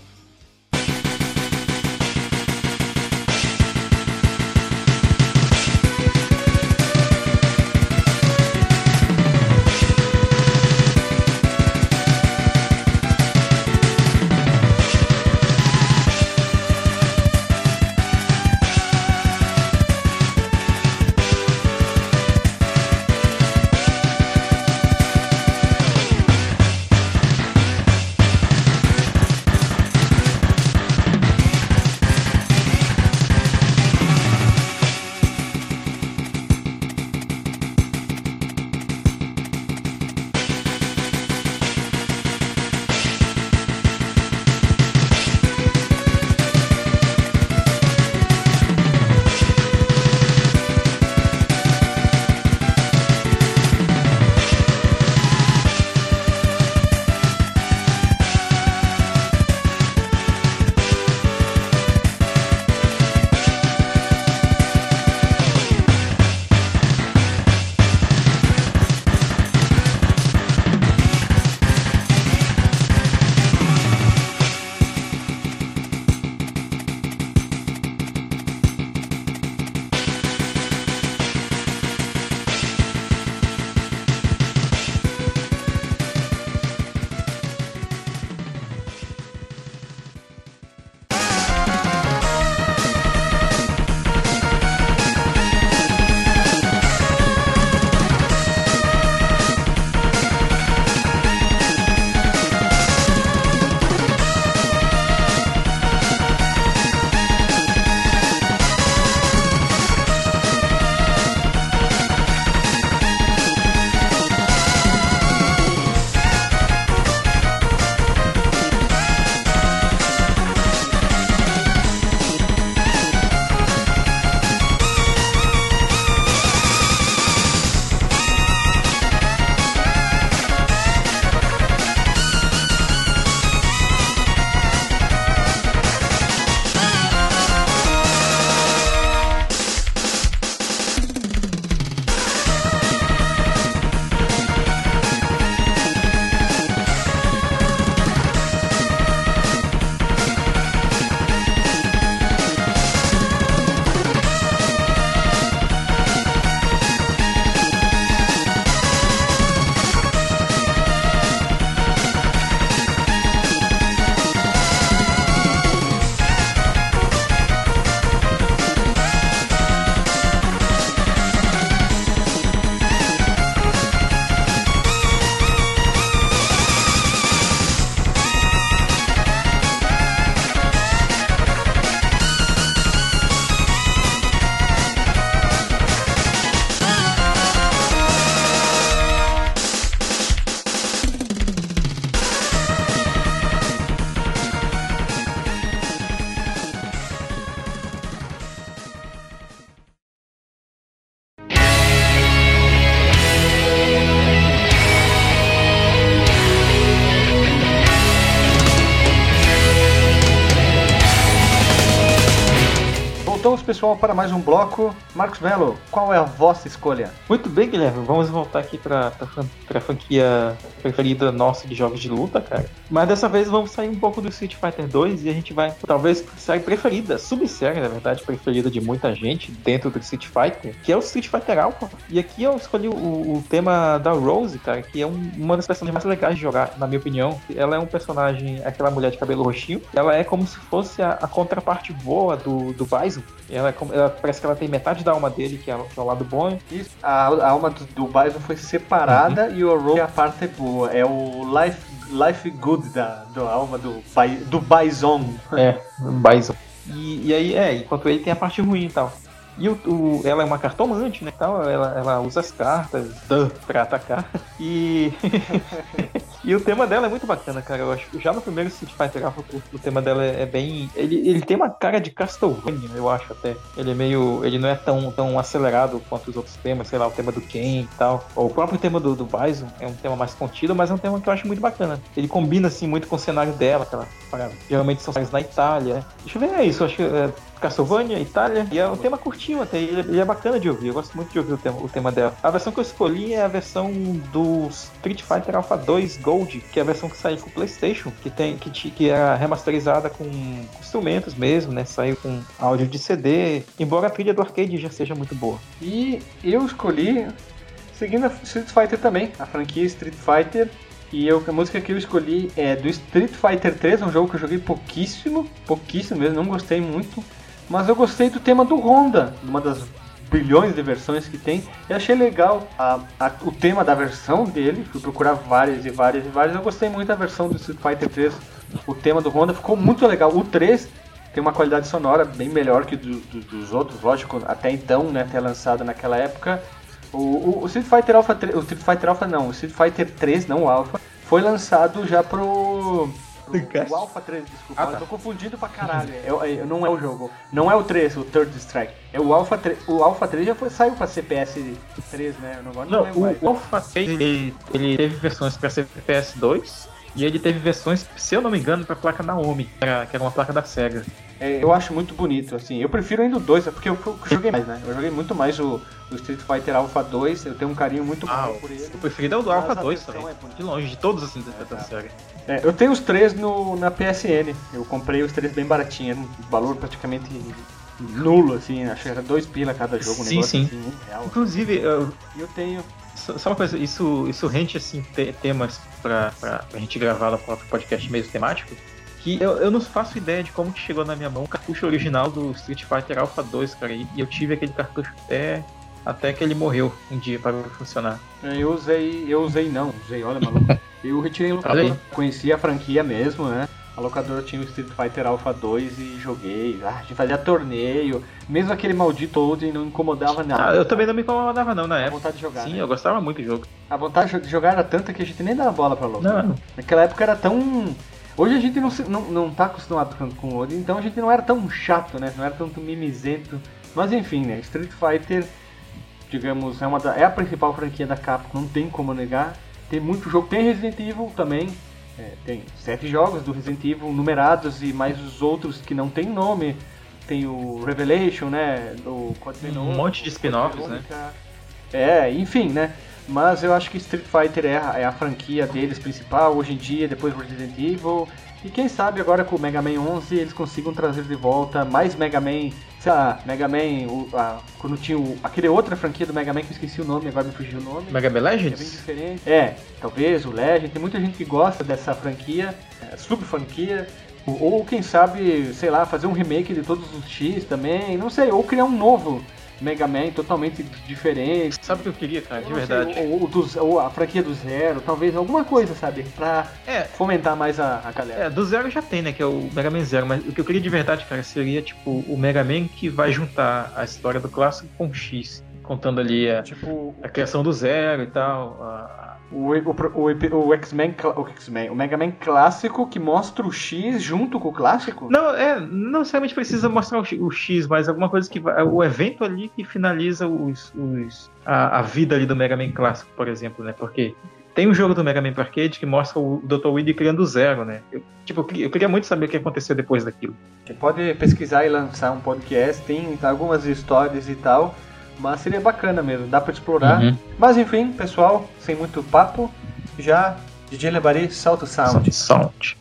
Pessoal, para mais um bloco. Marcos Melo, qual é a vossa escolha? Muito bem, Guilherme. Vamos voltar aqui para a franquia preferida nossa de jogos de luta, cara. Mas dessa vez vamos sair um pouco do Street Fighter 2 e a gente vai, talvez, série preferida, subsérie, na verdade, preferida de muita gente dentro do Street Fighter, que é o Street Fighter Alpha. E aqui eu escolhi o, o tema da Rose, cara, que é um, uma das personagens mais legais de jogar, na minha opinião. Ela é um personagem, aquela mulher de cabelo roxinho. Ela é como se fosse a, a contraparte boa do, do Bison. Ela, é ela, parece que ela tem metade da alma dele, que é, que é o lado bom. Isso, a, a alma do, do Bison foi separada uhum. e o Rose é a parte boa. É o Life Life Good da, da alma do, do Bison. *laughs* É, Bison. E, e aí, é, enquanto ele tem a parte ruim e tal. E o, o, ela é uma cartomante, né? Tal, ela, ela usa as cartas pra atacar. E. *laughs* e o tema dela é muito bacana, cara. Eu acho já no primeiro Street Fighter Alpha, o, tema dela é, é, bem. Ele, ele tem uma cara de Castlevania, eu acho até. Ele é meio. Ele não é tão, tão acelerado quanto os outros temas, sei lá, o tema do Ken e tal. O próprio tema do, do Bison é um tema mais contido, mas é um tema que eu acho muito bacana. Ele combina, assim, muito com o cenário dela, aquela. Geralmente são cenários na Itália. Né? Deixa eu ver, é isso. Acho que. É, Castlevania, Itália. E é um tema curtinho até, ele, é bacana de ouvir. Eu gosto muito de ouvir o tema, o tema dela. A versão que eu escolhi é a versão do Street Fighter Alpha 2 Gold, que é a versão que saiu com o PlayStation, que tem que, que era remasterizada com instrumentos mesmo, né? Saiu com áudio de CD, embora a trilha do arcade já seja muito boa. E eu escolhi seguindo a Street Fighter também, a franquia Street Fighter. E eu, a música que eu escolhi é do Street Fighter 3, um jogo que eu joguei pouquíssimo, pouquíssimo mesmo, não gostei muito. Mas eu gostei do tema do Honda, uma das bilhões de versões que tem. Eu achei legal a, a, o tema da versão dele. Fui procurar várias e várias e várias. Eu gostei muito da versão do Street Fighter 3. O tema do Honda ficou muito legal. O 3 tem uma qualidade sonora bem melhor que do, do, dos outros, lógico, até então, né, até lançado naquela época. O, o, o, Street Fighter Alpha 3, o Street Fighter Alpha não, o Street Fighter 3, não o Alpha, foi lançado já pro o Alpha 3, desculpa. Ah, tá. Eu tô confundindo pra caralho. É, é, não é o jogo. Não é o 3, o Third Strike. É o Alpha 3. O Alpha 3 já foi, saiu pra CPS 3, né? não, não, não o, o Alpha 3 ele, ele teve versões pra CPS 2 e ele teve versões, se eu não me engano, pra placa Naomi, que era, que era uma placa da SEGA. É, eu acho muito bonito, assim. Eu prefiro ainda o 2, é porque eu, eu joguei mais, né? Eu joguei muito mais o, o, Street Fighter Alpha 2, eu tenho um carinho muito ah, por ele. O preferido é o do Alpha 2 também. É de longe, de todos assim é, da série. É, eu tenho os três no, na PSN. Eu comprei os três bem baratinho, um valor praticamente nulo, assim. Acho que era dois pila cada jogo, um sim, sim. Assim, um real. Inclusive, eu, eu tenho. Só uma coisa, isso, isso rende assim, temas pra, pra, gente gravar no próprio podcast mesmo temático que eu, eu não faço ideia de como que chegou na minha mão o cartucho original do Street Fighter Alpha 2, cara. E, eu tive aquele cartucho até, até que ele morreu um dia para funcionar. É, eu usei, eu usei não, usei, olha maluco. *laughs* Eu retirei o locador, conheci a franquia mesmo, né? A locadora tinha o Street Fighter Alpha 2 e joguei. Ah, a gente fazia torneio. Mesmo aquele maldito Oden não incomodava nada. Ah, eu também não me incomodava não na época. A vontade de jogar. Sim, né? eu gostava muito do jogo. A vontade de jogar era tanta que a gente nem dava bola pra louco. Não. Naquela época era tão Hoje a gente não, não, não tá acostumado com o Odin, então a gente não era tão chato, né? Não era tanto mimizento. Mas enfim, né? Street Fighter, digamos, é, uma da, é a principal franquia da Capcom, não tem como negar. Tem muito jogo, tem Resident Evil também. É, tem sete jogos do Resident Evil numerados e mais os outros que não tem nome. Tem o Revelation, né? Do um monte de spin-offs, né? É, enfim, né? Mas eu acho que Street Fighter é a, é a, franquia deles principal hoje em dia, depois Resident Evil. E quem sabe agora com o Mega Man 11 eles consigam trazer de volta mais Mega Man, sei lá, Mega Man, o, a, quando tinha o, aquele outra franquia do Mega Man que eu esqueci o nome, agora me fugiu o nome. Mega Man Legends? É bem diferente. É, talvez o Legend. Tem muita gente que gosta dessa franquia, é, sub-franquia. Ou, ou quem sabe, sei lá, fazer um remake de todos os X também, não sei, ou criar um novo Mega Man totalmente diferente. Sabe o que eu queria, cara, de verdade? Sei, ou, ou, ou, a franquia do Zero, talvez alguma coisa, sabe? Pra é, fomentar mais a, a galera. É, do Zero já tem, né? Que é o Mega Man Zero. Mas o que eu queria de verdade, cara, seria tipo o Mega Man que vai juntar a história do clássico com o X. Contando ali a, tipo, a criação do Zero e tal, a, o, o, o, X-Men, o X-Men, o Mega Man clássico que mostra o X junto com o clássico? Não, é, não necessariamente precisa mostrar o X, mas alguma coisa que vai, o evento ali que finaliza os, os a, a, vida ali do Mega Man clássico, por exemplo, né? Porque tem um jogo do Mega Man arcade que mostra o Dr. Weed criando o zero, né? Eu, tipo, eu queria muito saber o que aconteceu depois daquilo. Você pode pesquisar e lançar um podcast, tem algumas histórias e tal, mas seria bacana mesmo, dá para explorar. Uhum. Mas enfim, pessoal, sem muito papo, já DJ Lebari, solta o sound. Sound.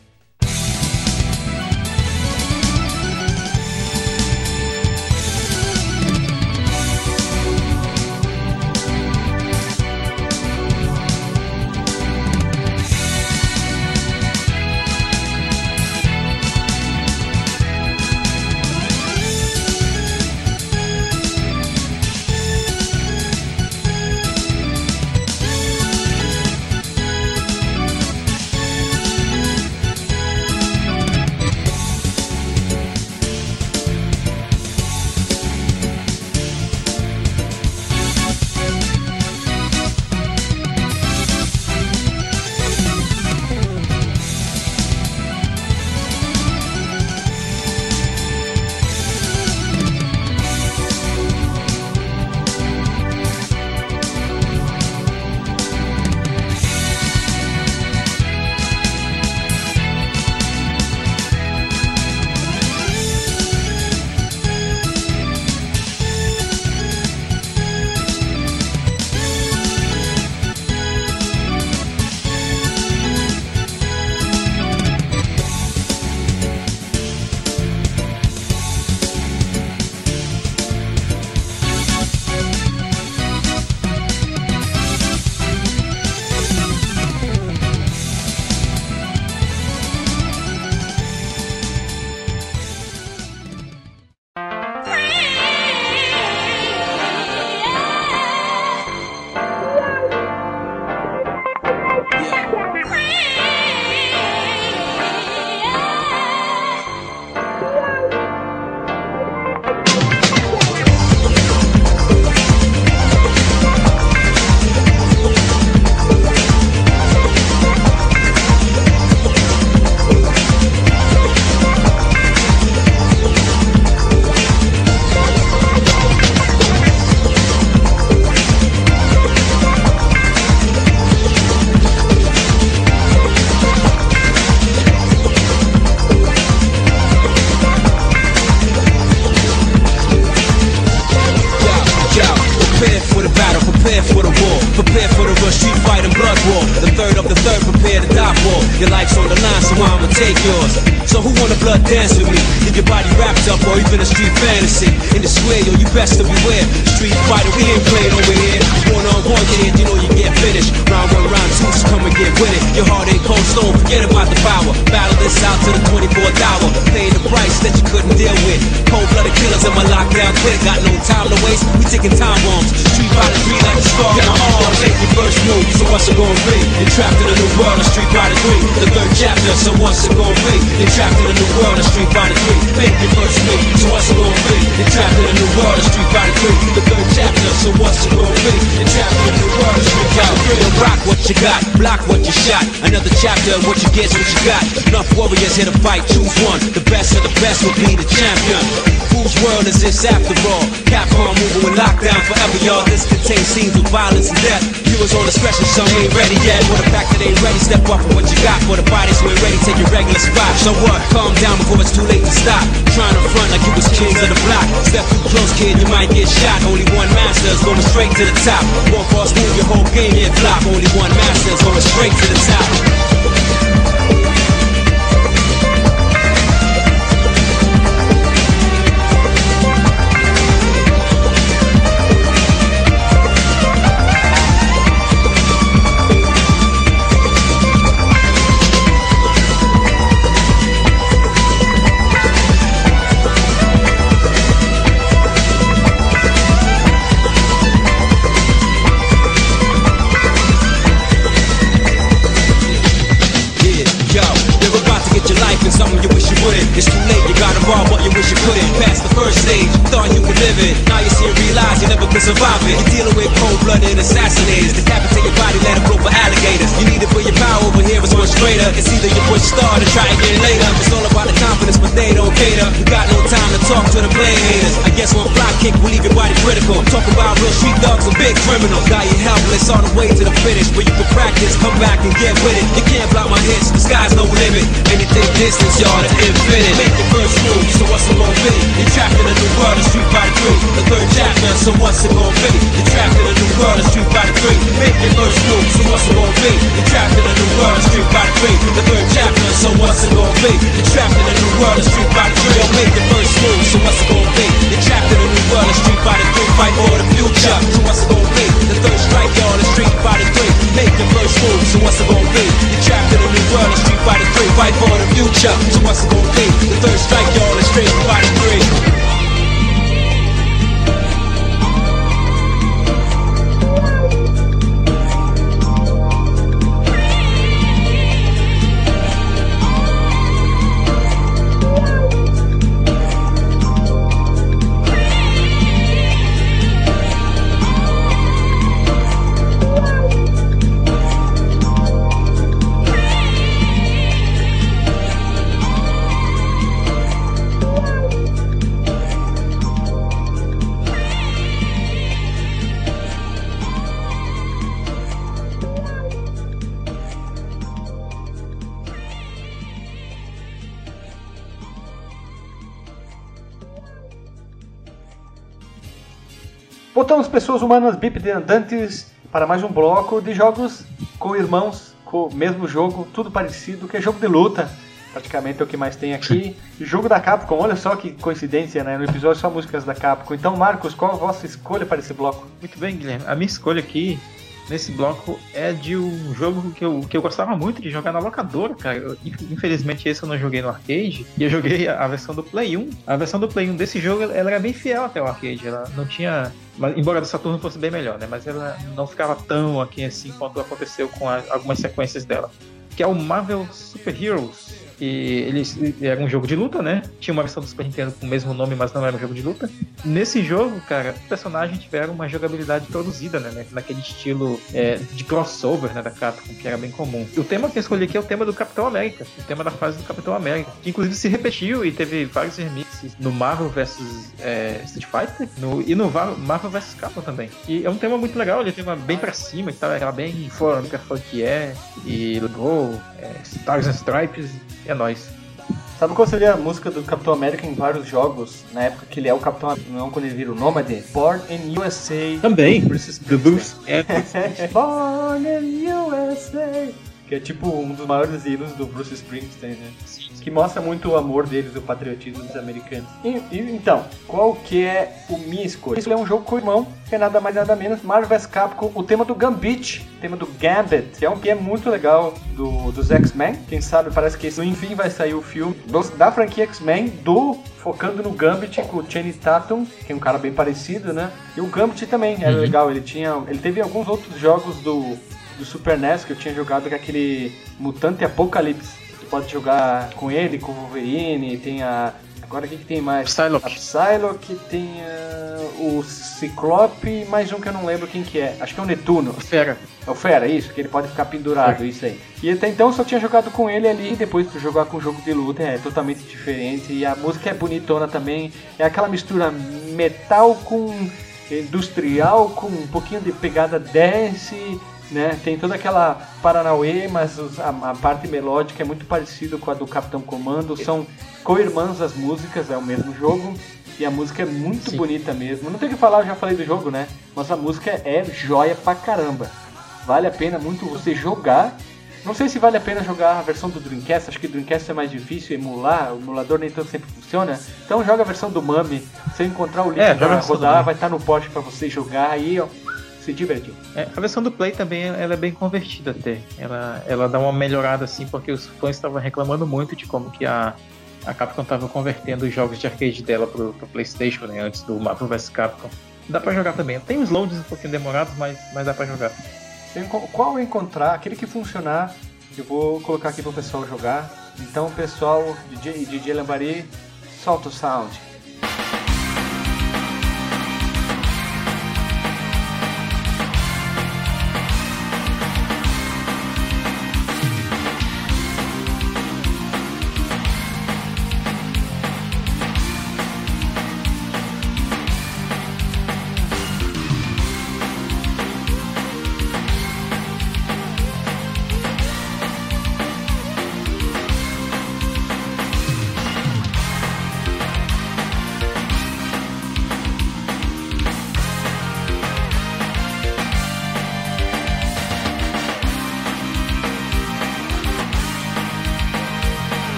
what you got, block what you shot. Another chapter of what you get? what you got. Enough warriors here to fight, choose one. The best of the best will be the champion. Whose world is this after all? Capcom moving with lockdown forever, y'all. This contains scenes of violence and death. Viewers on the special, some ain't ready yet. For the fact that they ready, step up for what you got. For the bodies who ain't ready, take your regular spot. So what? Calm down before it's too late to stop. Trying to front like you was kings of the block. Step too close, kid, you might get shot. Only one master is going straight to the top. One false move, your whole game here flop. Only one master, going straight to the top. couldn't pass the first stage. You're dealing with cold-blooded assassinators. Decapitate your body, let it grow for alligators. You need it for your power over here, it's much greater. It's either you push start or try again later. It's all about the confidence, but they don't cater. You got no time to talk to the plain haters. I guess one fly kick will leave your body critical. Talking about real street thugs and big criminals. Got you helpless on the way to the finish. Where you can practice, come back and get with it. You can't block my hits, the sky's no limit. Anything distance, y'all, to infinite. Make the first move, so what's it gonna be? You're trapped in a new world, street by the three. The third chapter, so what's it gonna be? You're trapped in a new world, a street by the three. Make your first move, so what's it gonna be? You're trapped in a new world, a street by the three. The third chapter, so what's it gonna be? You're trapped in a new world, a street by the three. Yo, make the first move, so what's it gonna be? You're trapped in a new world, a street by the three. Fight for the future, so what's it gonna be? The third strike, y'all, the street by the three. Make your first move, so what's it gonna be? You're trapped in a new world, a street by the three. Fight for the future, so what's it gonna be? The third strike, y'all, the street by the three. Voltamos, pessoas humanas bipedrandantes, para mais um bloco de jogos com irmãos, com o mesmo jogo, tudo parecido, que é jogo de luta. Praticamente é o que mais tem aqui. jogo da Capcom, olha só que coincidência, né? No episódio só músicas da Capcom. Então, Marcos, qual a vossa escolha para esse bloco? Muito bem, Guilherme. A minha escolha aqui nesse bloco é de um jogo que eu, que eu gostava muito de jogar na locadora, cara. Eu, infelizmente esse eu não joguei no arcade, e eu joguei a, a, versão do Play 1. A versão do Play 1 desse jogo, ela era bem fiel até o arcade, ela não tinha... Mas, embora do Saturno fosse bem melhor, né? Mas ela não ficava tão aqui assim quanto aconteceu com a, algumas sequências dela. Que é o Marvel Super Heroes. E eles era um jogo de luta, né? Tinha uma versão do Super Nintendo com o mesmo nome, mas não era um jogo de luta. Nesse jogo, cara, os personagens tiveram uma jogabilidade produzida, né? Naquele estilo é, de crossover, né? Da Capcom, que era bem comum. O tema que eu escolhi aqui é o tema do Capitão América, o tema da fase do Capitão América, que inclusive se repetiu e teve vários remixes no Marvel vs é, Street Fighter no, e no Marvel vs Capcom também. E é um tema muito legal, ele tem uma bem pra cima e tal, bem fora do que é, e Go, é, Stars and Stripes é nóis. Sabe qual seria a música do Capitão América em vários jogos? Na época que ele é o Capitão não quando ele vira o Nômade? Born in USA. Também. Bruce Springsteen. É. *laughs* Born in USA. Que é tipo um dos maiores hinos do Bruce Springsteen, né? Que mostra muito o amor deles, o patriotismo dos americanos. E, e, então, qual que é o minha escolha? Isso é um jogo com o irmão, que é nada mais nada menos Marvel vs Capcom, o tema do Gambit, o tema do Gambit, que é um que é muito legal do, dos X-Men. Quem sabe parece que esse, enfim vai sair o filme dos, da franquia X-Men do focando no Gambit com o Channing Tatum, que é um cara bem parecido, né? E o Gambit também era uhum. legal, ele tinha, ele teve alguns outros jogos do do Super NES que eu tinha jogado com aquele Mutante Apocalipse. Pode jogar com ele, com o Wolverine, tem a. Agora quem que tem mais? Psylocke. A Psylocke, tem uh, o Ciclope mais um que eu não lembro quem que é. Acho que é o Netuno. O Fera. É o Fera, isso, que ele pode ficar pendurado, é. isso aí. E até então eu só tinha jogado com ele ali, e depois jogar com o jogo de luta é totalmente diferente. E a música é bonitona também. É aquela mistura metal com industrial, com um pouquinho de pegada dance né? Tem toda aquela Paranauê, mas a, a, parte melódica é muito parecida com a do Capitão Comando. São co-irmãs as músicas, é o mesmo jogo. E a música é muito Sim. bonita mesmo. Não tem o que falar, eu já falei do jogo, né? Mas a música é joia pra caramba. Vale a pena muito você jogar. Não sei se vale a pena jogar a versão do Dreamcast, acho que o Dreamcast é mais difícil emular, o emulador nem tanto sempre funciona. Então joga a versão do Mami, se encontrar o link é, pra rodar, vai estar tá no poste para você jogar aí, ó se divertiu. É, a versão do Play também ela é bem convertida até. Ela, ela dá uma melhorada assim, porque os fãs estavam reclamando muito de como que a, a Capcom estava convertendo os jogos de arcade dela pro, pro Playstation, né, antes do Marvel vs Capcom. Dá pra jogar também. Tem os loads um pouquinho demorados, mas, mas dá pra jogar. Qual encontrar, aquele que funcionar, eu vou colocar aqui pro pessoal jogar. Então, pessoal, DJ, DJ Lambari, solta o sound.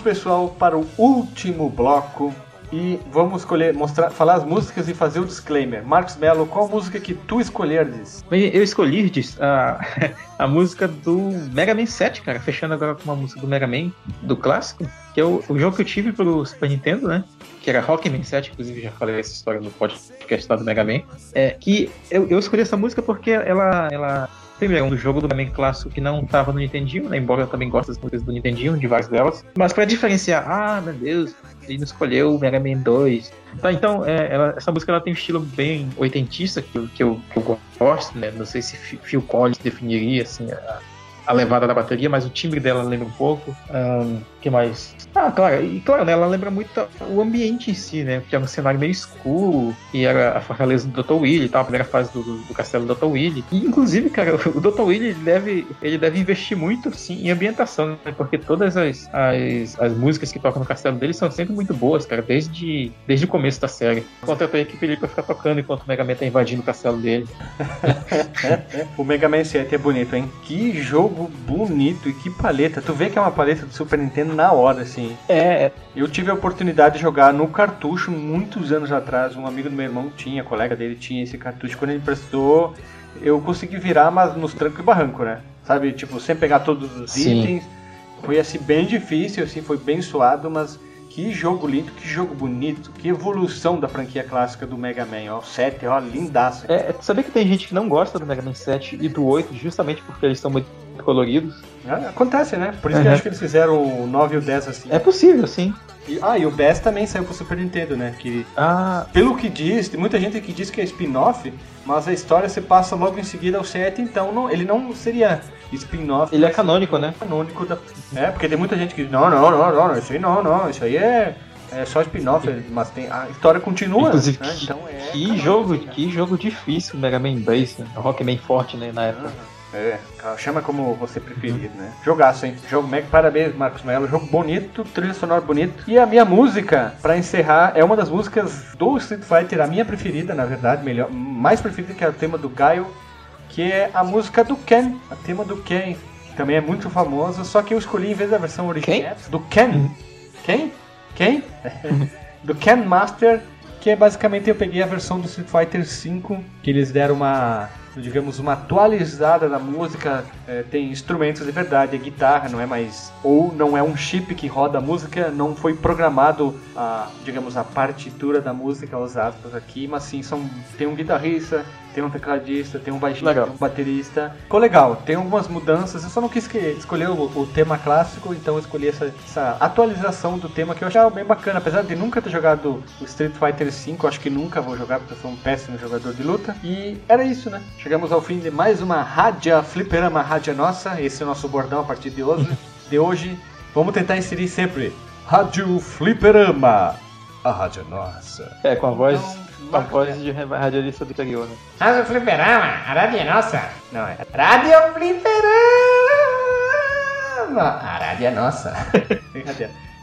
Voltamos, pessoal, para o último bloco e vamos escolher, mostrar, falar as músicas e fazer o disclaimer. Marcos Mello, qual música que tu escolherdes? Eu escolhi a, *laughs* a música do Mega Man 7, cara, fechando agora com uma música do Mega Man, do clássico, que é o, o jogo que eu tive pro Super Nintendo, né? Que era Rockman 7, inclusive já falei essa história no podcast lá do Mega Man. É, que eu, eu escolhi essa música porque ela, ela primeiro, um jogo do Mega clássico que não estava no Nintendinho, né? embora eu também goste das músicas do Nintendinho, de várias delas. Mas para diferenciar, ah, meu Deus, ele não escolheu o Mega Man 2. Tá, então, é, ela, essa música ela tem um estilo bem oitentista, que, que, eu, que eu gosto, né? Não sei se Phil Collins definiria assim, a, a levada da bateria, mas o timbre dela lembra um pouco. Um, que mais? Ah, claro, e claro, né, ela lembra muito o ambiente em si, né? Que é um cenário meio escuro, e era a fortaleza do Dr. Willy tal, a primeira fase do, do castelo do Dr. Willy. E, inclusive, cara, *laughs* o Dr. Willy deve, ele deve investir muito sim, em ambientação, né? Porque todas as, as, as músicas que tocam no castelo dele são sempre muito boas, cara, desde, desde o começo da série. Contratou a equipe ali pra ficar tocando enquanto o Mega Man tá invadindo o castelo dele. *laughs* o Mega Man 7 é bonito, hein? Que jogo bonito e que paleta. Tu vê que é uma paleta do Super Nintendo na hora, assim. É. Eu tive a oportunidade de jogar no cartucho muitos anos atrás. Um amigo do meu irmão tinha, colega dele tinha esse cartucho. Quando ele prestou, eu consegui virar, mas nos trancos e barranco, né? Sabe, tipo, sem pegar todos os Sim. itens. Foi assim bem difícil, assim, foi bem suado, mas que jogo lindo, que jogo bonito, que evolução da franquia clássica do Mega Man, ó, 7, ó, lindaço. É, saber que tem gente que não gosta do Mega Man 7 e do 8 justamente porque eles são muito coloridos. É, acontece, né? Por isso uhum. que eu acho que eles fizeram o 9 e o 10 assim. É possível, sim. E, ah, e o BES também saiu pro Super Nintendo, né? Que, ah. Pelo que diz, tem muita gente que diz que é spin-off, mas a história se passa logo em seguida ao 7, então não, ele não seria spin-off. Ele é canônico, né? Canônico da... É, porque tem muita gente que diz, não, não, não, não, isso aí não, não, isso aí é... É só spin-off, mas tem, a história continua. Inclusive, né? então é que, jogo, né? que jogo difícil Mega Man 2, né? Rockman forte né, na época. É, chama como você preferir, né? Jogaço, hein? Jogo Mac, parabéns, Marcos Melo. Jogo bonito, trilha sonora bonito. E a minha música, para encerrar, é uma das músicas do Street Fighter, a minha preferida, na verdade, melhor, mais preferida que é o tema do Gaio, que é a música do Ken, a tema do Ken, que também é muito famosa, só que eu escolhi em vez da versão original do Ken. Quem? Quem? *laughs* do Ken Master, que é basicamente eu peguei a versão do Street Fighter V, que eles deram uma digamos, uma atualizada na música, é, tem instrumentos de verdade, é guitarra, não é mais. Ou não é um chip que roda a música, não foi programado a, digamos, a partitura da música, os aspas aqui, mas sim, são, tem um guitarrista, tem um tecladista, tem um baixista, tem um baterista. Ficou legal, tem algumas mudanças. Eu só não quis escolher o, o tema clássico, então eu escolhi essa, essa, atualização do tema que eu achava bem bacana. Apesar de nunca ter jogado o Street Fighter V, acho que nunca vou jogar porque eu sou um péssimo jogador de luta. E era isso, né? Chegamos ao fim de mais uma Rádio Fliperama Rádio Nossa. Esse é o nosso bordão a partir de hoje. de hoje. Vamos tentar inserir sempre Rádio Fliperama, a Rádio Nossa. É, com a voz. A voz de radialista do interior, né? Rádio Fliperama, a Rádio Nossa. Não, é Rádio Fliperama, a Rádio Nossa. *laughs*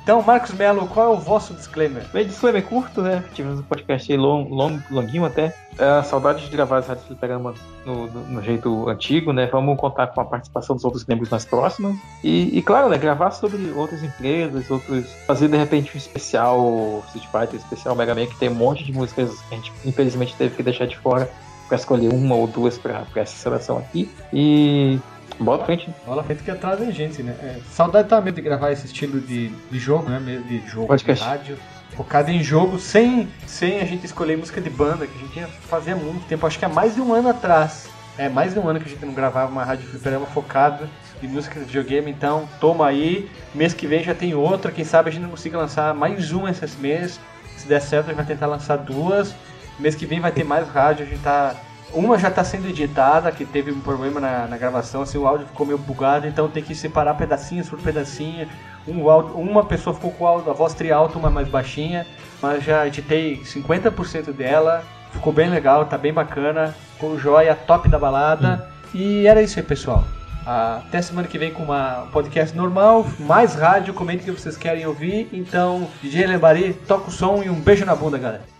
Então, Marcos Melo, qual é o vosso disclaimer? Bem, disclaimer curto, né? Tivemos um podcast long, long, longuinho até. É, saudade de gravar as Fliperama no, no, no, jeito antigo, né? Vamos contar com a participação dos outros membros nas próximas. E, e, claro, né? Gravar sobre outras empresas, outros. Fazer de repente um especial Street Fighter, especial Mega Man, que tem um monte de músicas que a gente infelizmente teve que deixar de fora para escolher uma ou duas para essa seleção aqui. E Bola frente. Bola frente que atrasa a gente, né? É, saudade também de gravar esse estilo de, de jogo, né? De jogo Podcast. de rádio. Focado em jogo, sem, sem a gente escolher música de banda, que a gente fazia muito tempo, acho que há mais de um ano atrás. É, mais de um ano que a gente não gravava uma rádio fliperama focada em música de videogame, então toma aí. Mês que vem já tem outra, quem sabe a gente não consiga lançar mais uma esse mês. Se der certo, a gente vai tentar lançar duas. Mês que vem vai ter mais rádio, a gente tá uma já está sendo editada, que teve um problema na, na, gravação, assim, o áudio ficou meio bugado, então tem que separar pedacinhos por pedacinho. Um áudio, uma pessoa ficou com a voz tri-alta, uma mais baixinha, mas já editei 50% dela, ficou bem legal, tá bem bacana, ficou joia, top da balada. Hum. E era isso aí, pessoal. Até semana que vem com uma, um podcast normal, mais rádio, comente o que vocês querem ouvir. Então, DJ Lembari, toca o som e um beijo na bunda, galera.